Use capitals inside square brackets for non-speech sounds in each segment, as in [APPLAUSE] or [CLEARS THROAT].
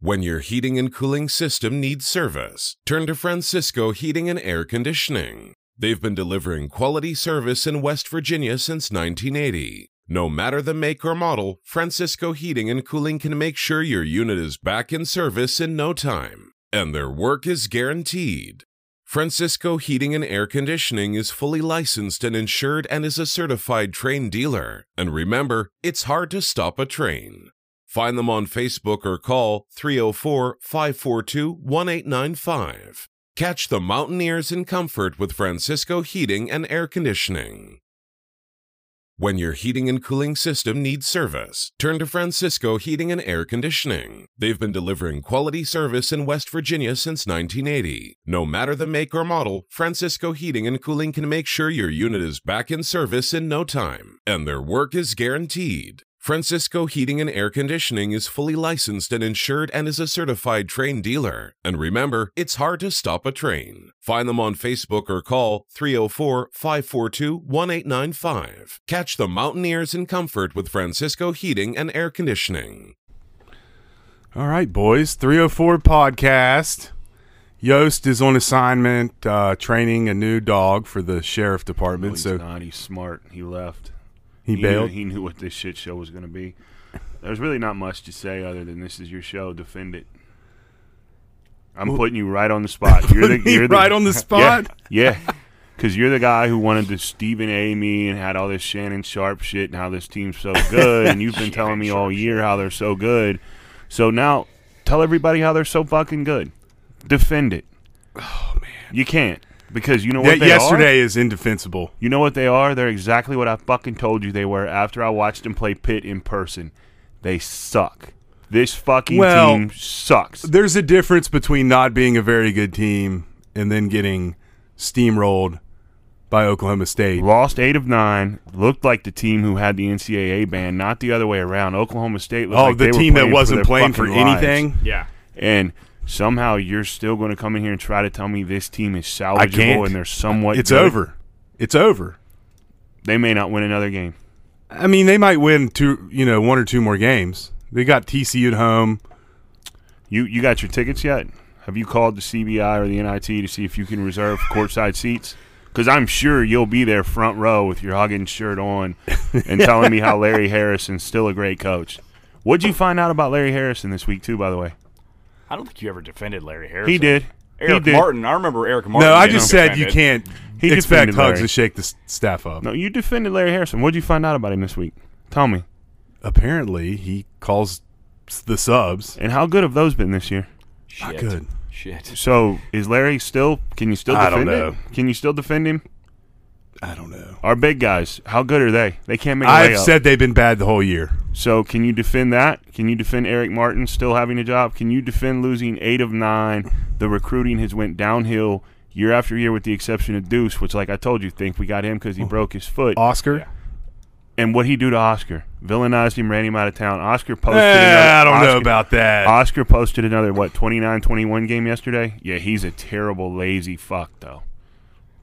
When your heating and cooling system needs service, turn to Francisco Heating and Air Conditioning. They've been delivering quality service in West Virginia since 1980. No matter the make or model, Francisco Heating and Cooling can make sure your unit is back in service in no time, and their work is guaranteed. Francisco Heating and Air Conditioning is fully licensed and insured and is a certified Trane dealer. And remember, it's hard to stop a Trane. Find them on Facebook or call 304 542 1895. Catch the Mountaineers in comfort with Francisco Heating and Air Conditioning. When your heating and cooling system needs service, turn to Francisco Heating and Air Conditioning. They've been delivering quality service in West Virginia since 1980. No matter the make or model, Francisco Heating and Cooling can make sure your unit is back in service in no time, and their work is guaranteed. Francisco Heating and Air Conditioning is fully licensed and insured and is a certified Trane dealer. And remember, it's hard to stop a Trane. Find them on Facebook or call 304 542 1895. Catch the Mountaineers in comfort with Francisco Heating and Air Conditioning. All right, boys. 304 podcast. Yost is on assignment uh, training a new dog for the sheriff No, department. he's so not. He's smart. He left. He knew, bailed. he knew what this shit show was going to be. There's really not much to say other than this is your show. Defend it. I'm putting you right on the spot. You're the, you're the- right on the [LAUGHS] spot? Yeah, because you're the guy who wanted to Stephen A. me and had all this Shannon Sharpe shit and how this team's so [LAUGHS] good, and you've been telling me all year how they're so good. So now, tell everybody how they're so fucking good. Defend it. Oh man, you can't because you know Yeah, what they are. yesterday is indefensible. You know what they are? They're exactly what I fucking told you they were after I watched them play Pitt in person. They suck. This fucking Well, team sucks. There's a difference between not being a very good team and then getting steamrolled by Oklahoma State. Lost eight of nine. Looked like the team who had the NCAA ban, not the other way around. Oklahoma State. Looked Oh, like the they were team that wasn't their playing for fucking lives. anything. Yeah. And somehow you're still going to come in here and try to tell me this team is salvageable and they're somewhat. It's good. over. It's over. They may not win another game. I mean, they might win two, you know, one or two more games. They got TCU at home. You you got your tickets yet? Have you called the CBI or the NIT to see if you can reserve courtside seats? Because I'm sure you'll be there front row with your Huggins shirt on [LAUGHS] and telling me how Larry Harrison's still a great coach. What'd you find out about Larry Harrison this week too? By the way, I don't think you ever defended Larry Harrison. he did. Eric he did. Martin. I remember Eric Martin. No, I just said you can't He expect defended Hugs Larry. to shake the s- staff up. No, you defended Larry Harrison. What did you find out about him this week? Tell me. Apparently, he calls s- the subs. And how good have those been this year? Not Shit. good. Shit. So is Larry still? Can you still I defend don't know. it? Can you still defend him? I don't know. Our big guys, how good are they? They can't make. a I've layup. said they've been bad the whole year. So can you defend that? Can you defend Eric Martin still having a job? Can you defend losing eight of nine? The recruiting has went downhill year after year, with the exception of Deuce, which, like I told you, think we got him because he broke his foot. Oscar? Yeah. And what he do to Oscar? Villainized him, ran him out of town. Oscar posted. Eh, another, I don't know about that. Oscar posted another what 29-21 game yesterday. Yeah, he's a terrible lazy fuck though.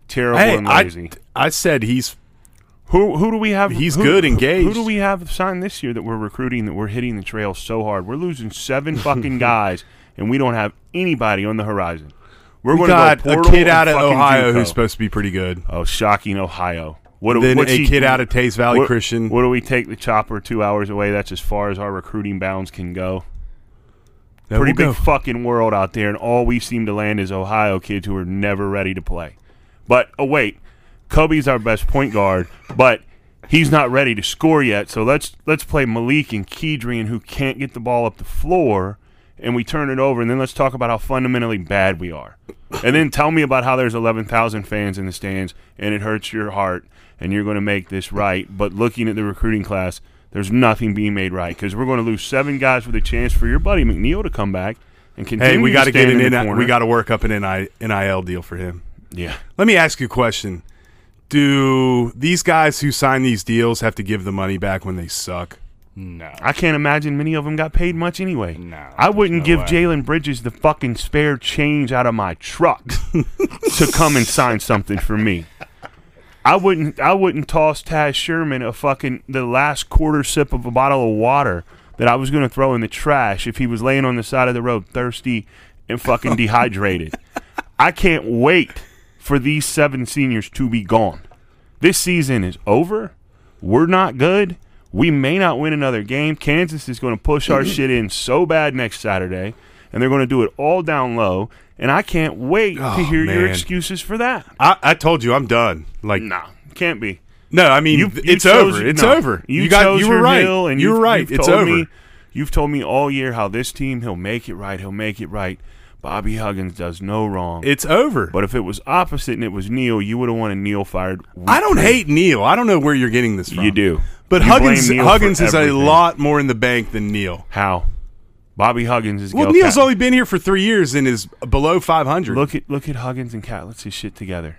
Terrible Hey, and I, lazy. I said he's Who who do we have? He's who- good, who- engaged. Who do we have signed this year that we're recruiting that we're hitting the trail so hard? We're losing seven fucking [LAUGHS] guys, and we don't have anybody on the horizon. We're we going got to go a kid out of Ohio JUCO. who's supposed to be pretty good. oh shocking Ohio. What Then a kid out of Teays Valley what- Christian. What do we take the chopper two hours away? That's as far as our recruiting bounds can go. Yeah, Pretty big go. fucking world out there, and all we seem to land is Ohio kids who are never ready to play. But oh wait, Kobe's our best point guard, but he's not ready to score yet. So let's let's play Malik and Kedrian who can't get the ball up the floor, and we turn it over, and then let's talk about how fundamentally bad we are, and then tell me about how there's eleven thousand fans in the stands, and it hurts your heart, and you're going to make this right. But looking at the recruiting class, there's nothing being made right because we're going to lose seven guys with a chance for your buddy McNeil to come back and continue. Hey, we got to get an NIL, we got to work up an NIL deal for him. Yeah. Let me ask you a question. Do these guys who sign these deals have to give the money back when they suck? No. I can't imagine many of them got paid much anyway. No, I wouldn't no give. Jalen Bridges the fucking spare change out of my truck [LAUGHS] to come and sign something for me. I wouldn't. I wouldn't toss Taz Sherman a fucking the last quarter sip of a bottle of water that I was going to throw in the trash if he was laying on the side of the road, thirsty and fucking [LAUGHS] dehydrated. I can't wait for these seven seniors to be gone. This season is over. We're not good. We may not win another game. Kansas is going to push our shit in so bad next Saturday, and they're going to do it all down low. And I can't wait to Oh, hear your excuses for that. I, I told you I'm done. Like Nah, can't be. no, I mean You, it's chose- over. It's no. over. You, got chose you were your right. and you were you've- right. you've it's told over. Me, you've told me all year how this team he'll make it right. He'll make it right. Bobby Huggins does no wrong. It's over. but if it was opposite and it was Neal, you would have wanted Neal fired. I don't week hate Neal. I don't know where you're getting this from. You do, But You Huggins Huggins is a lot more in the bank than Neal. How? Bobby Huggins is. Well, Gail Neal's only been here for three years and is below 500. Look at look at Huggins and Catlett's shit together.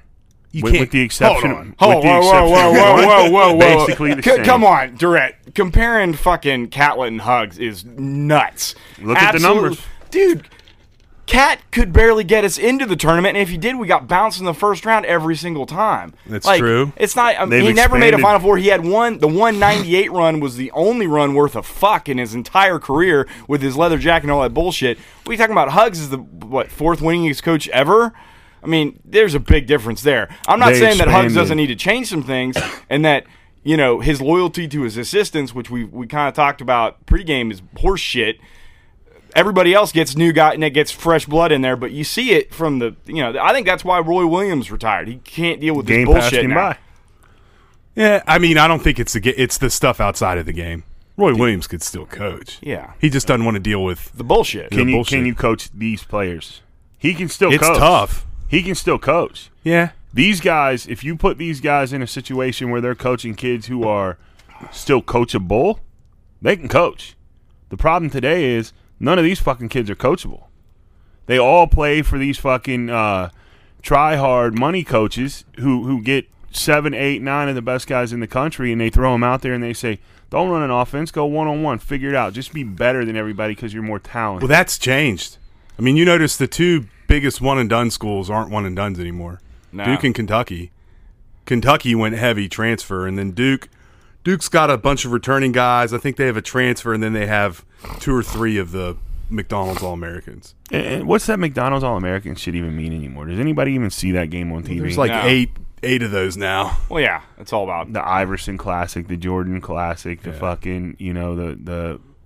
you with, can't. with the exception, Hold on. with Oh, the whoa, whoa, exception whoa, of whoa, one, whoa, whoa, whoa! Basically the C- same. Come on, Durrett. Comparing fucking Catlett and Hugs is nuts. Look at the numbers. dude. Cat could barely get us into the tournament, and if he did, we got bounced in the first round every single time. That's Like, true. It's not. I mean, They've he never made a. Final Four. He had one. The one ninety eight run was the only run worth a fuck in his entire career with his leather jacket and all that bullshit. What are you talking about? Hugs is the what fourth winningest coach ever. I mean, there's a big difference there. I'm not They saying that Hugs doesn't need to change some things, and that you know his loyalty to his assistants, which we we kind of talked about pregame, is horse shit. Everybody else gets new guy and it gets fresh blood in there, but you see it from the you know. I think that's why Roy Williams retired. He can't deal with this game passed bullshit now. by. Yeah, I mean, I don't think it's the it's the stuff outside of the game. Roy Williams could still coach. Yeah. he just doesn't want to deal with. The bullshit. Can you bullshit. can you coach these players? He can still It's coach. tough. He can still coach. Yeah, These guys, if you put these guys in a situation where they're coaching kids who are still coachable, they can coach. The problem today is none of these fucking kids are coachable. They all play for these fucking uh, try hard money coaches who who get seven, eight, nine of the best guys in the country, and they throw them out there and they say, "Don't run an offense, go one on one, figure it out, just be better than everybody because you're more talented." well, that's changed. I mean, you notice the two biggest one and done schools aren't one and duns anymore. No. Duke and Kentucky. Kentucky went heavy transfer, and then Duke. Duke's got a bunch of returning guys. I think they have a transfer, and then they have two or three of the McDonald's All Americans. And- and what's that McDonald's All American shit even mean anymore? Does anybody even see that game on TV? There's like No. eight eight of those now. Well, yeah, it's all about. the Iverson Classic, the Jordan Classic, the fucking you know the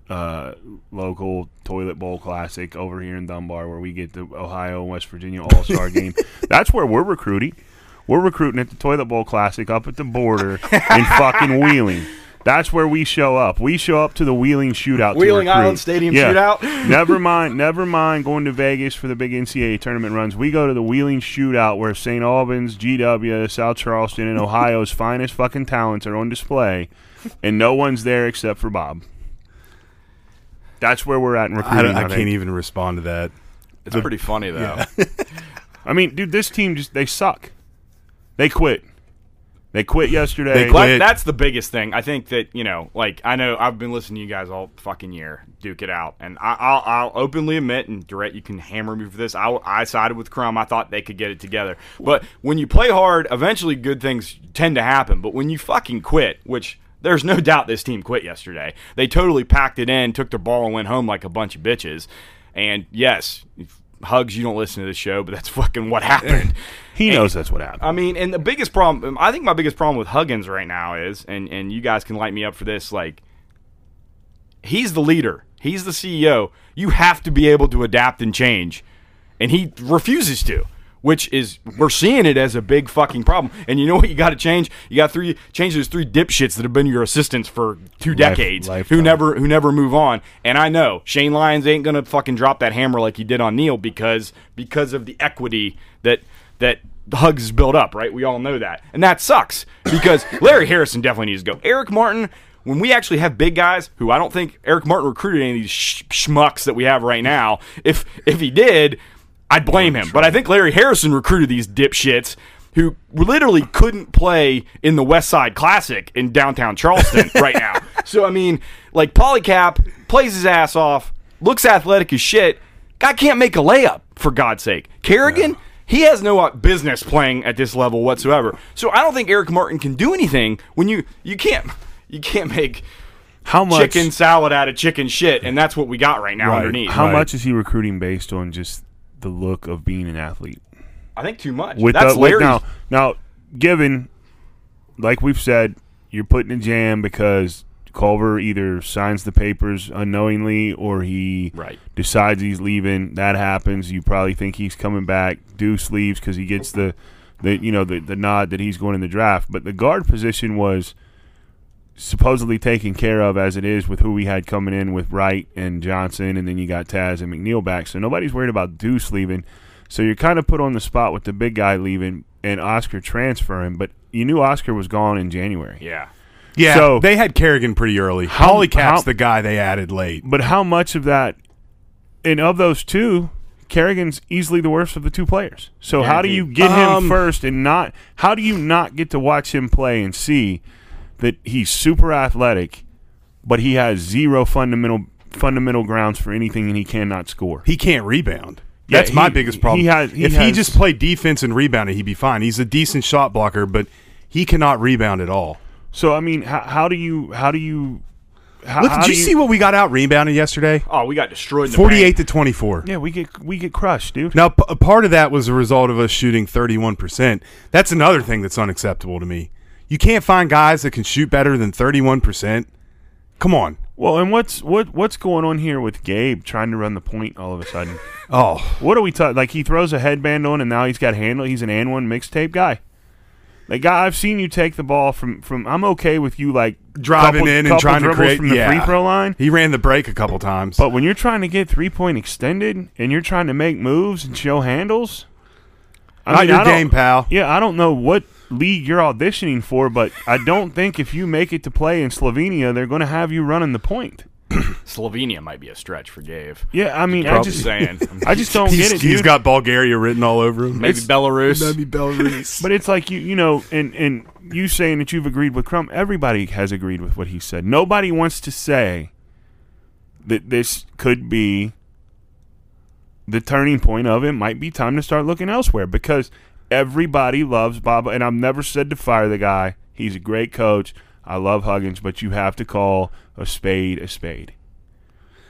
the uh, local toilet bowl classic over here in Dunbar, where we get the Ohio and West Virginia All Star [LAUGHS] game. That's where we're recruiting. We're recruiting at the toilet bowl classic up at the border in [LAUGHS] fucking Wheeling. That's where we show up. We show up to the Wheeling shootout. Wheeling recruit. Island Stadium Yeah. shootout? [LAUGHS] never mind. Never mind going to Vegas for the big NCAA tournament runs. We go to the Wheeling shootout where St. Albans, GW, South Charleston, and [LAUGHS] Ohio's finest fucking talents are on display, and no one's there except for Bob. That's where we're at in I, recruiting. I I, can't even respond to that. It's pretty funny though. I mean, dude, this team just they suck. They quit. They quit yesterday. They quit. that's the biggest thing. I think that you know, like I know I've been listening to you guys all fucking year, duke it out, and I, I'll, I'll openly admit, and Durrett, you can hammer me for this. I, I sided with Crum. I thought they could get it together, but when you play hard, eventually good things tend to happen. But when you fucking quit, which there's no doubt this team quit yesterday, they totally packed it in, took their ball, and went home like a bunch of bitches. And yes, hugs. You don't listen to the show, but that's fucking what happened. he knows that's what happened. I mean, and the biggest problem, I think my biggest problem with Huggins right now is, and and you guys can light me up for this, like, he's the leader, he's the CEO. You have to be able to adapt and change, and he refuses to. Which is we're seeing it as a big fucking problem. And you know what you got to change? You got three change those three dipshits that have been your assistants for two decades who never who never move on. And I know Shane Lyons ain't gonna fucking drop that hammer like he did on Neal because because of the equity that that Hugs built up, right? We all know that. And that sucks because [COUGHS] Larry Harrison definitely needs to go. Eric Martin, when we actually have big guys who I don't think Eric Martin recruited any of these sh- schmucks that we have right now. If if he did, I'd blame him. But I think Larry Harrison recruited these dipshits who literally couldn't play in the West Side Classic in downtown Charleston [LAUGHS] right now. So I mean, like Paulicap plays his ass off, looks athletic as shit. Guy can't make a layup for God's sake. Carrigan, he has no uh, business playing at this level whatsoever. So I don't think Eric Martin can do anything when you you can't you can't make How much chicken salad out of chicken shit, and that's what we got right now Right. underneath. How Right. much is he recruiting based on just the look of being an athlete? I think too much. With uh, that's the, with now, now, given, like we've said, you're putting a jam because Culver either signs the papers unknowingly or he Right. decides he's leaving. That happens. You probably think he's coming back. Deuce leaves because he gets the, the you know the the nod that he's going in the draft. But the guard position was supposedly taken care of as it is with who we had coming in with Wright and Johnson, and then you got Taz and McNeil back. So nobody's worried about Deuce leaving. So you're kind of put on the spot with the big guy leaving and Oscar transferring, but you knew Oscar was gone in January. Yeah. Yeah, So- they had Carrigan pretty early. How- Paulicap's how- the guy they added late. But how much of that, and of those two, Carrigan's easily the worst of the two players. So how do you get him Um, first and not? How do you not get to watch him play and see that he's super athletic, but he has zero fundamental fundamental grounds for anything and he cannot score? He can't rebound. Yeah, That's my he- biggest problem. he has- he if he just played defense and rebounded, he'd be fine. He's a decent shot blocker, but he cannot rebound at all. So I mean, how, how do you how do you? How, Look, how did do you see what we got out rebounded yesterday? Oh, we got destroyed. In the Forty-eight paint. to twenty-four. Yeah, we get we get crushed, dude. Now, p- a part of that was a result of us shooting 31%. That's another thing that's unacceptable to me. You can't find guys that can shoot better than 31%. Come on. Well, and what's what what's going on here with Gabe trying to run the point all of a sudden? [LAUGHS] Oh, What are we talking? Like he throws a headband on, and now he's got handle. He's an and one mixtape guy. Like guy, I've seen you take the ball from from. I'm okay with you like driving couple- in and trying to create from the yeah. free throw line. He ran the break a couple times. But when you're trying to get three point extended and you're trying to make moves and show handles, I Not mean, your I game, pal. Yeah, I don't know what league you're auditioning for, but I don't think if you make it to play in Slovenia, they're going to have you running the point. [COUGHS] Slovenia might be a stretch for Gabe. Yeah, I mean, I I'm just just saying. [LAUGHS] I just don't he's, get it, he's dude. got Bulgaria written all over him. Maybe Belarus. Maybe Belarus. But it's like you, you know, and and you saying that you've agreed with Crump. Everybody has agreed with what he said. Nobody wants to say that this could be the turning point of it. Might be time to start looking elsewhere because everybody loves Bob. And I've never said to fire the guy. He's a great coach. I love Huggins, but you have to call a spade a spade.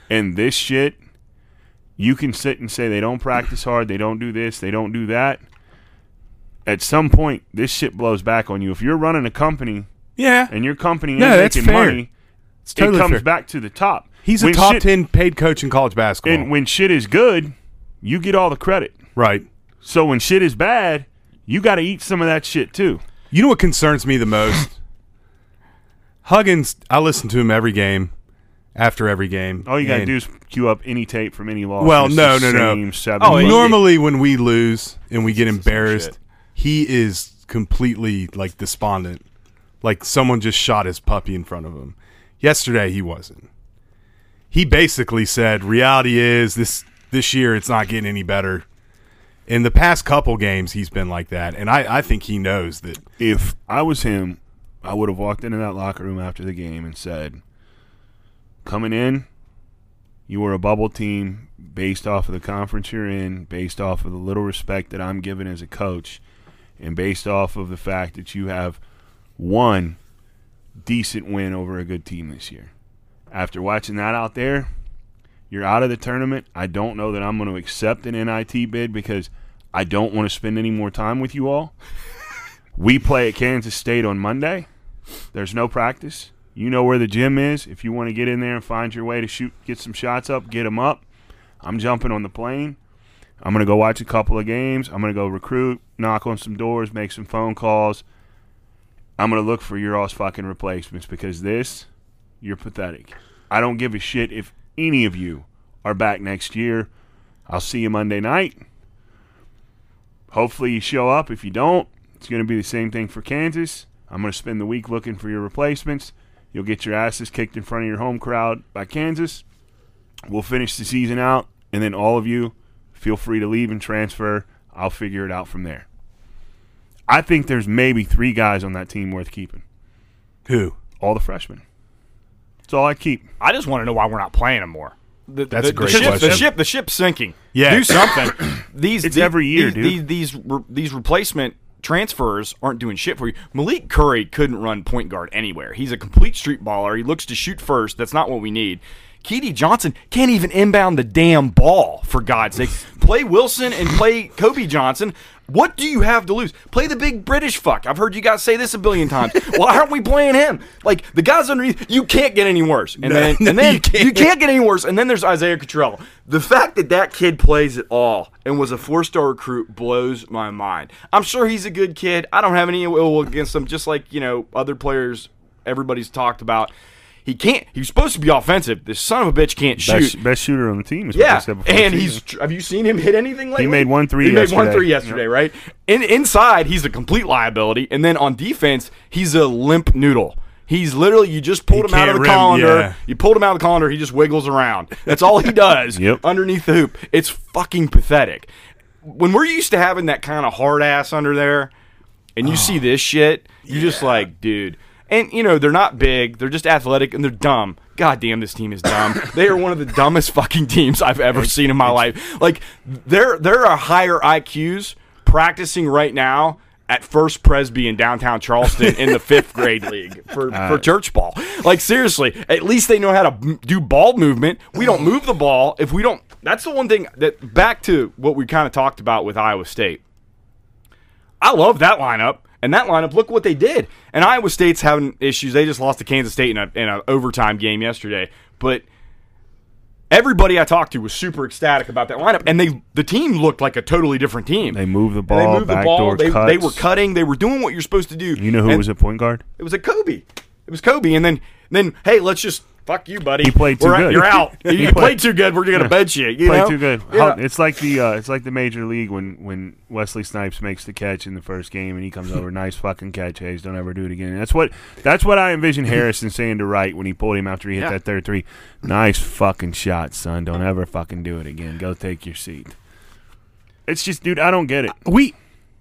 And this shit, you can sit and say they don't practice hard, they don't do this, they don't do that at some point this shit blows back on you. If you're running a company yeah. and your company No, ain't making fair. money, It's totally it comes fair. back to the top. He's a top shit- 10 paid coach in college basketball. And when shit is good, you get all the credit. right. So when shit is bad, you got to eat some of that shit too. You know what concerns me the most? [LAUGHS] Huggins, I listen to him every game, after every game. All you got to and do is queue up any tape from any loss. Well, It's no, the no, no. same Seven Oh, buckets. Normally, when we lose and we get It's the same embarrassed, shit. he is completely like despondent, like someone just shot his puppy in front of him. Yesterday, he wasn't. He basically said, "Reality is this this year, it's not getting any better." In the past couple games, he's been like that, and I, I think he knows that. if I was him, I would have walked into that locker room after the game and said, "Coming in, you were a bubble team based off of the conference you're in, based off of the little respect that I'm given as a coach, and based off of the fact that you have one decent win over a good team this year. After watching that out there, you're out of the tournament. I don't know that I'm going to accept an NIT bid because I don't want to spend any more time with you all. We play at Kansas State on Monday. There's no practice. You know where the gym is. If you want to get in there and find your way to shoot, get some shots up, get them up. I'm jumping on the plane. I'm going to go watch a couple of games. I'm going to go recruit, knock on some doors, make some phone calls. I'm going to look for your all's fucking replacements because this, you're pathetic. I don't give a shit if any of you are back next year. I'll see you Monday night. Hopefully you show up. If you don't, it's going to be the same thing for Kansas. I'm going to spend the week looking for your replacements. You'll get your asses kicked in front of your home crowd by Kansas. We'll finish the season out, and then all of you feel free to leave and transfer. I'll figure it out from there. I think there's maybe three guys on that team worth keeping. Who? All the freshmen. That's all I keep. I just want to know why we're not playing them more. The, That's the, a great the ship, question. The ship, the ship's sinking. Yeah. do something. [COUGHS] these It's the- every year, these, dude. These these, re- these replacement transfers aren't doing shit for you. Malik Curry couldn't run point guard anywhere. He's a complete street baller. He looks to shoot first. That's not what we need. Keedy Johnson can't even inbound the damn ball, for God's sake. Play Wilson and play Kobe Johnson. What do you have to lose? Play the big British fuck. I've heard you guys say this a billion times. Why aren't we playing him? Like the guys underneath, you can't get any worse. And then, no, [LAUGHS] and then you can't. you can't get any worse. And then there's Isaiah Cottrell. The fact that that kid plays it all and was a four-star recruit blows my mind. I'm sure he's a good kid. I don't have any ill will against him. Just like you know other players, everybody's talked about. He can't. He's supposed to be offensive. This son of a bitch can't shoot. Best, best shooter on the team. Is Yeah, they said before and he's. Have you seen him hit anything lately? He made one three He made one yesterday. three yesterday, right? In inside, he's a complete liability, and then on defense, he's a limp noodle. He's literally you just pulled He him out of the rim, colander. yeah. You pulled him out of the colander. He just wiggles around. That's all he [LAUGHS] does. Yep. Underneath the hoop, it's fucking pathetic. When we're used to having that kind of hard ass under there, and you ah. see this shit, you're just like, dude. And you know they're not big; they're just athletic and they're dumb. God damn, this team is dumb. [LAUGHS] they are one of the dumbest fucking teams I've ever seen in my life. Like there, there are higher IQs practicing right now at First Presby in downtown Charleston in the [LAUGHS] fifth grade league for, for church ball. Like seriously, at least they know how to do ball movement. We don't move the ball if we don't. That's the one thing that back to what we kind of talked about with Iowa State. I love that lineup. And that lineup, look what they did. And Iowa State's having issues. They just lost to Kansas State in a in an overtime game yesterday. But everybody I talked to was super ecstatic about that lineup. And they the team looked like a totally different team. They moved the And ball, they moved the ball. They, cuts. they were cutting. They were doing what you're supposed to do. You know who And was a point guard? It was a Kobe. It was Kobe. And then then hey, let's just fuck you, buddy. He played too We're out- good. You're out. [LAUGHS] You, He played, played- too good. We're gonna bench you. you Played know? too good. Yeah. It's like the uh, it's like the major league when when Wesley Snipes makes the catch in the first game and he comes over, [LAUGHS] nice fucking catch, Hayes. Don't ever do it again. That's what that's what I envision Harrison saying to Wright when he pulled him after he hit Yeah. that third three. Nice fucking shot, son. Don't ever fucking do it again. Go take your seat. It's just, dude, I don't get it. we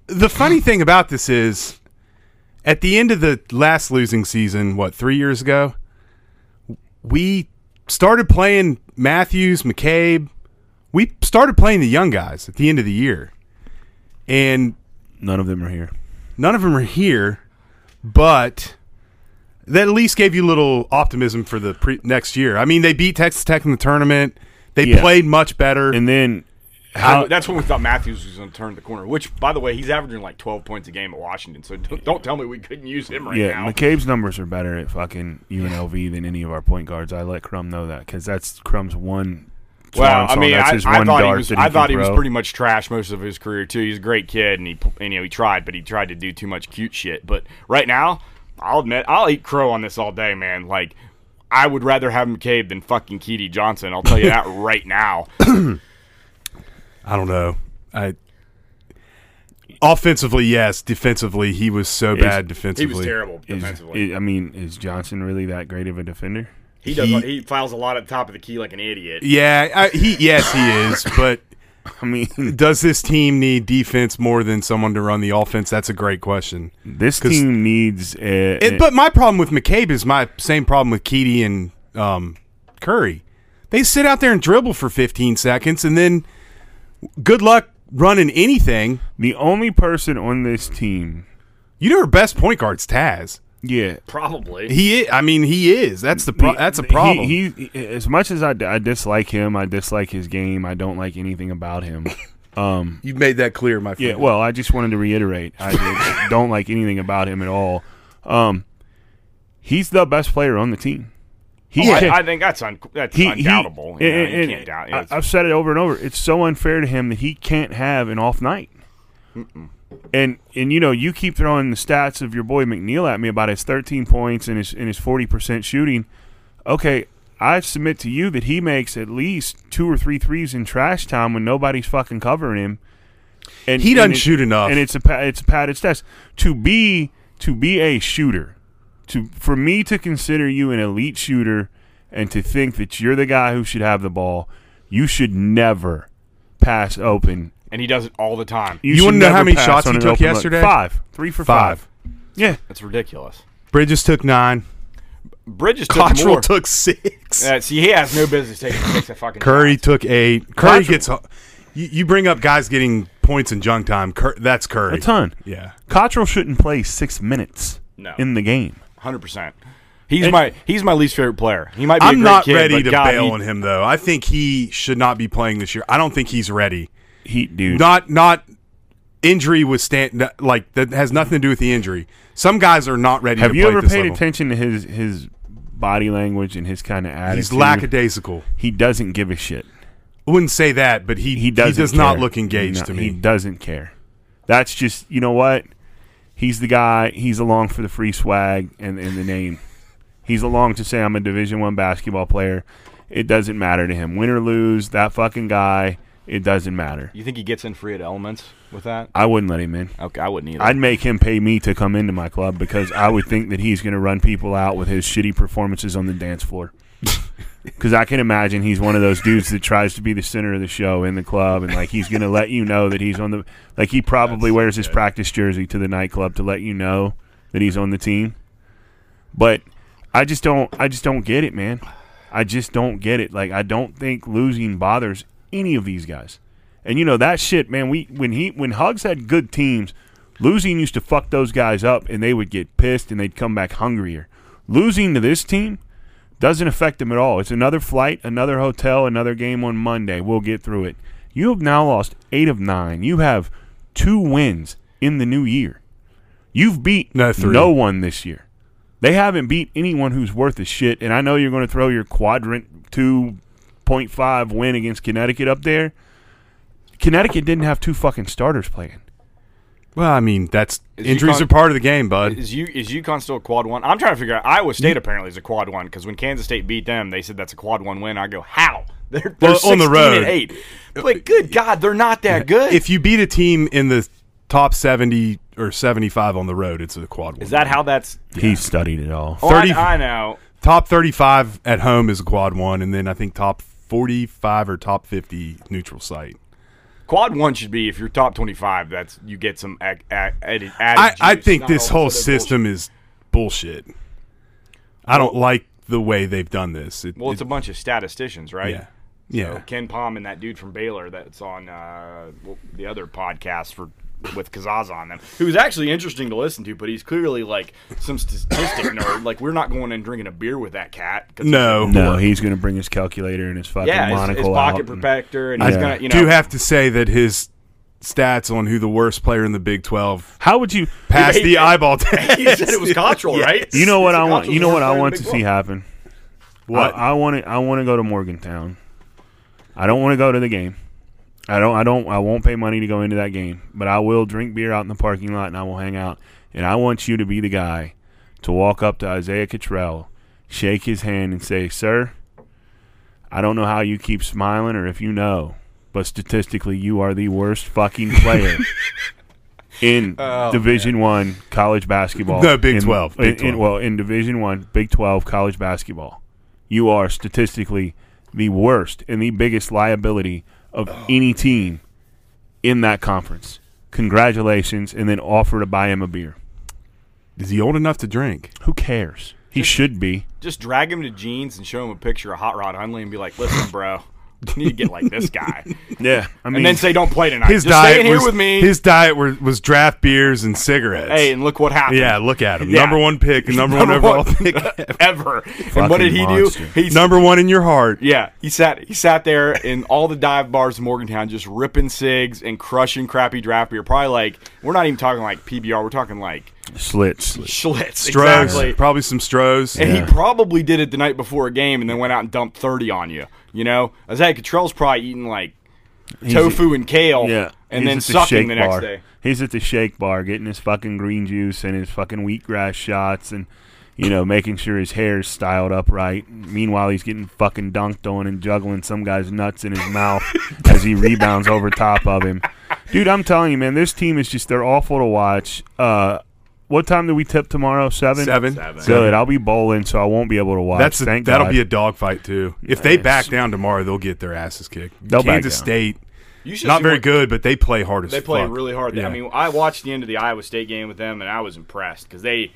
the funny thing about this is at the end of the last losing season what three years ago we started playing matthews mccabe. We started playing the young guys at the end of the year. And None of them are here. none of them are here but that at least gave you a little optimism for the pre- next year. I mean they beat texas tech in the tournament. They Yeah. played much better. And then I- how that's when we thought Matthews was going to turn the corner. Which, by the way, he's averaging like 12 points a game at Washington. So don't, don't tell me we couldn't use him right now. yeah. McCabe's numbers are better at fucking UNLV than any of our point guards. I let Crum know that because that's Crum's one. well, I mean, that's I, his I one thought he was. I thought he was pretty much trash most of his career too. He's a great kid, and he, and, you know, he tried, but he tried to do too much cute shit. But right now, I'll admit, I'll eat crow on this all day, man. Like, I would rather have McCabe than fucking Keedy Johnson. I'll tell you that [COUGHS] right now. [COUGHS] I don't know. I offensively, yes. Defensively, he was so bad defensively. He defensively. was terrible Is- defensively. I mean, is Johnson really that great of a defender? he does. he- He, files a lot at the top of the key like an idiot. Yeah, I, he yes he is, [LAUGHS] but I mean, does this team need defense more than someone to run the offense? That's a great question. this 'Cause- team needs. A, It, but my problem with McCabe is my same problem with Keedy and um, Curry. They sit out there and dribble for 15 seconds, and then good luck running anything. the only person on this team, You know, our best point guard's Taz. yeah, Probably. He, I, I mean, he is. That's the pro- that's a problem. He, he- as much as I, I dislike him, I dislike his game. I don't like anything about him. [LAUGHS] Um, You've made that clear, my friend. Yeah, well, I just wanted to reiterate. I [LAUGHS] don't like anything about him at all. Um, he's the best player on the team. He Oh, can- I, I think that's un, that's he, undoubtable. He, You, know, and- you and can't doubt. I, It's- I've said it over and over. It's so unfair to him that he can't have an off night. And and you know you keep throwing the stats of your boy McNeil at me about his 13 points and his and his 40 percent shooting. Okay, I submit to you that he makes at least two or three threes in trash time when nobody's fucking covering him. And He doesn't it- shoot enough. and it's a it's a padded stats to be to be a shooter. To for me to consider you an elite shooter and to think that you're the guy who should have the ball, you should never pass open. and he does it all the time. You should wanna know how never many pass shots he took open look. yesterday? Five, three for five. Five. Yeah, That's ridiculous. Bridges took nine. Bridges took Cottrell more. took six. Uh, see, he has no business taking six. At fucking Curry shots. took eight. Curry Cottrell- gets. You, you bring up guys getting points in junk time. Cur- that's Curry. A ton. Yeah. Cottrell shouldn't play six minutes No. in the game. Hundred percent. He's And- my he's my least favorite player. He might be. a I'm not kid, ready to God, bail he- on him though. I think he should not be playing this year. I don't think he's ready. He, dude. Not not injury was stand like that has nothing to do with the injury. Some guys are not ready. have you ever paid level. attention to his his body language and his kind of attitude? He's lackadaisical. He doesn't give a shit. I wouldn't say that, but he He doesn't. does not look engaged No, to me. He doesn't care. That's just you know what. He's the guy. He's along for the free swag and, and the name. He's along to say I'm a Division One basketball player. It doesn't matter to him, win or lose. That fucking guy. It doesn't matter. You think he gets in free at Elements with that? I wouldn't let him in. Okay, I wouldn't either. I'd make him pay me to come into my club because I would think that he's going to run people out with his shitty performances on the dance floor. Because I can imagine he's one of those dudes that tries to be the center of the show in the club, and like he's going to let you know that he's on the like he probably wears his practice jersey to the nightclub to let you know that he's on the team. But I just don't, I just don't get it, man. I just don't get it. Like I don't think losing bothers any of these guys. And you know that shit, man. We when he when Hugs had good teams, losing used to fuck those guys up, and they would get pissed and they'd come back hungrier. Losing to this team doesn't affect them at all. It's another flight, another hotel, another game on Monday. We'll get through it. You have now lost eight of nine. You have two wins in the new year. You've beat No, no one this year. They haven't beat anyone who's worth a shit. And I know you're going to throw your quadrant two point five win against Connecticut up there. Connecticut didn't have two fucking starters playing. Well, I mean, that's Is injuries UConn are part of the game, bud. Is you is UConn still a quad one? I'm trying to figure out. Iowa State apparently is a quad one because when Kansas State beat them, they said that's a quad one win. I go, how? [LAUGHS] They're, they're Well, on the road. and eight. But good uh, God, they're not that good. if you beat a team in the top 70 or 75 on the road, it's a quad one. is that how that's? He studied it all. Oh, 30 I, I know. top 35 at home is a quad one, and then I think top 45 or top 50 neutral site. Quad one should be if you're top 25. That's you get some ag- ag- added. I, I think this whole of a sudden system is bullshit. I don't like the way they've done this. It, Well, it's it- a bunch of statisticians, right? yeah, yeah. KenPom and that dude from Baylor that's on uh, the other podcast for with Kazaz on them, who's actually interesting to listen to, but he's clearly like some statistic [COUGHS] nerd. Like we're not going and drinking a beer with that cat. No, No, he's going to bring his calculator and his fucking yeah, his, monocle his pocket out. and- protector, and I he's gonna, you know, do have to say that his stats on who the worst player in the Big 12 How would you? pass He- [LAUGHS] the eyeball test. he said it was Cottrell, right? You know what He I want? You know what I want to the see happen. What? I want to. I want to go to Morgantown. I don't want to go to the game. I don't. I don't. I won't pay money to go into that game, but I will drink beer out in the parking lot and I will hang out. And I want you to be the guy to walk up to Isaiah Cottrell, shake his hand, and say, "Sir, I don't know how you keep smiling or if you know, but statistically, you are the worst fucking player." [LAUGHS] In oh, Division One college basketball, No, Big In- 12, Big in- 12. well, in Division One, Big Twelve college basketball, you are statistically the worst and the biggest liability of any team in that conference. Congratulations, and then offer to buy him a beer. Is he old enough to drink? Who cares? He should be. Just drag him to jeans and show him a picture of Hot Rod Hundley and be like, "Listen, bro, you [LAUGHS] need to get like this guy," [LAUGHS] Yeah, I mean, and then say, "Don't play tonight. His Just stay diet in here was with me." his diet were, was draft beers and cigarettes. hey, and look what happened. yeah, look at him. Yeah. Number one pick, and [LAUGHS] number, one overall pick. ever. and what did he monster. do? He's number one in your heart. Yeah, he sat he sat there in all the dive bars in Morgantown, just ripping cigs and crushing crappy draft beer. Probably like we're not even talking like PBR, we're talking like slits. Schlitz. Strohs, Exactly. probably some Strohs. And Yeah. he probably did it the night before a game and then went out and dumped thirty on you. You know, Isaiah Cottrell's probably eating like tofu and kale, Yeah, and he's then at the sucking the next day. He's at the shake bar getting his fucking green juice and his fucking wheatgrass shots and you know making sure his hair's styled up right. Meanwhile, he's getting fucking dunked on and juggling some guy's nuts in his mouth [LAUGHS] as he rebounds over top of him. Dude, I'm telling you, man, this team is just they're awful to watch. Uh, what time do we tip tomorrow? Seven. Seven. Seven. Good. I'll be bowling, so I won't be able to watch. That's a, Thank that'll God. be a dogfight too. If they Yes. back down tomorrow, they'll get their asses kicked. They'll back Kansas down. State, You should not see very what- good, but they play hard as They play fuck. really hard. Yeah. I mean, I watched the end of the Iowa State game with them, and I was impressed because they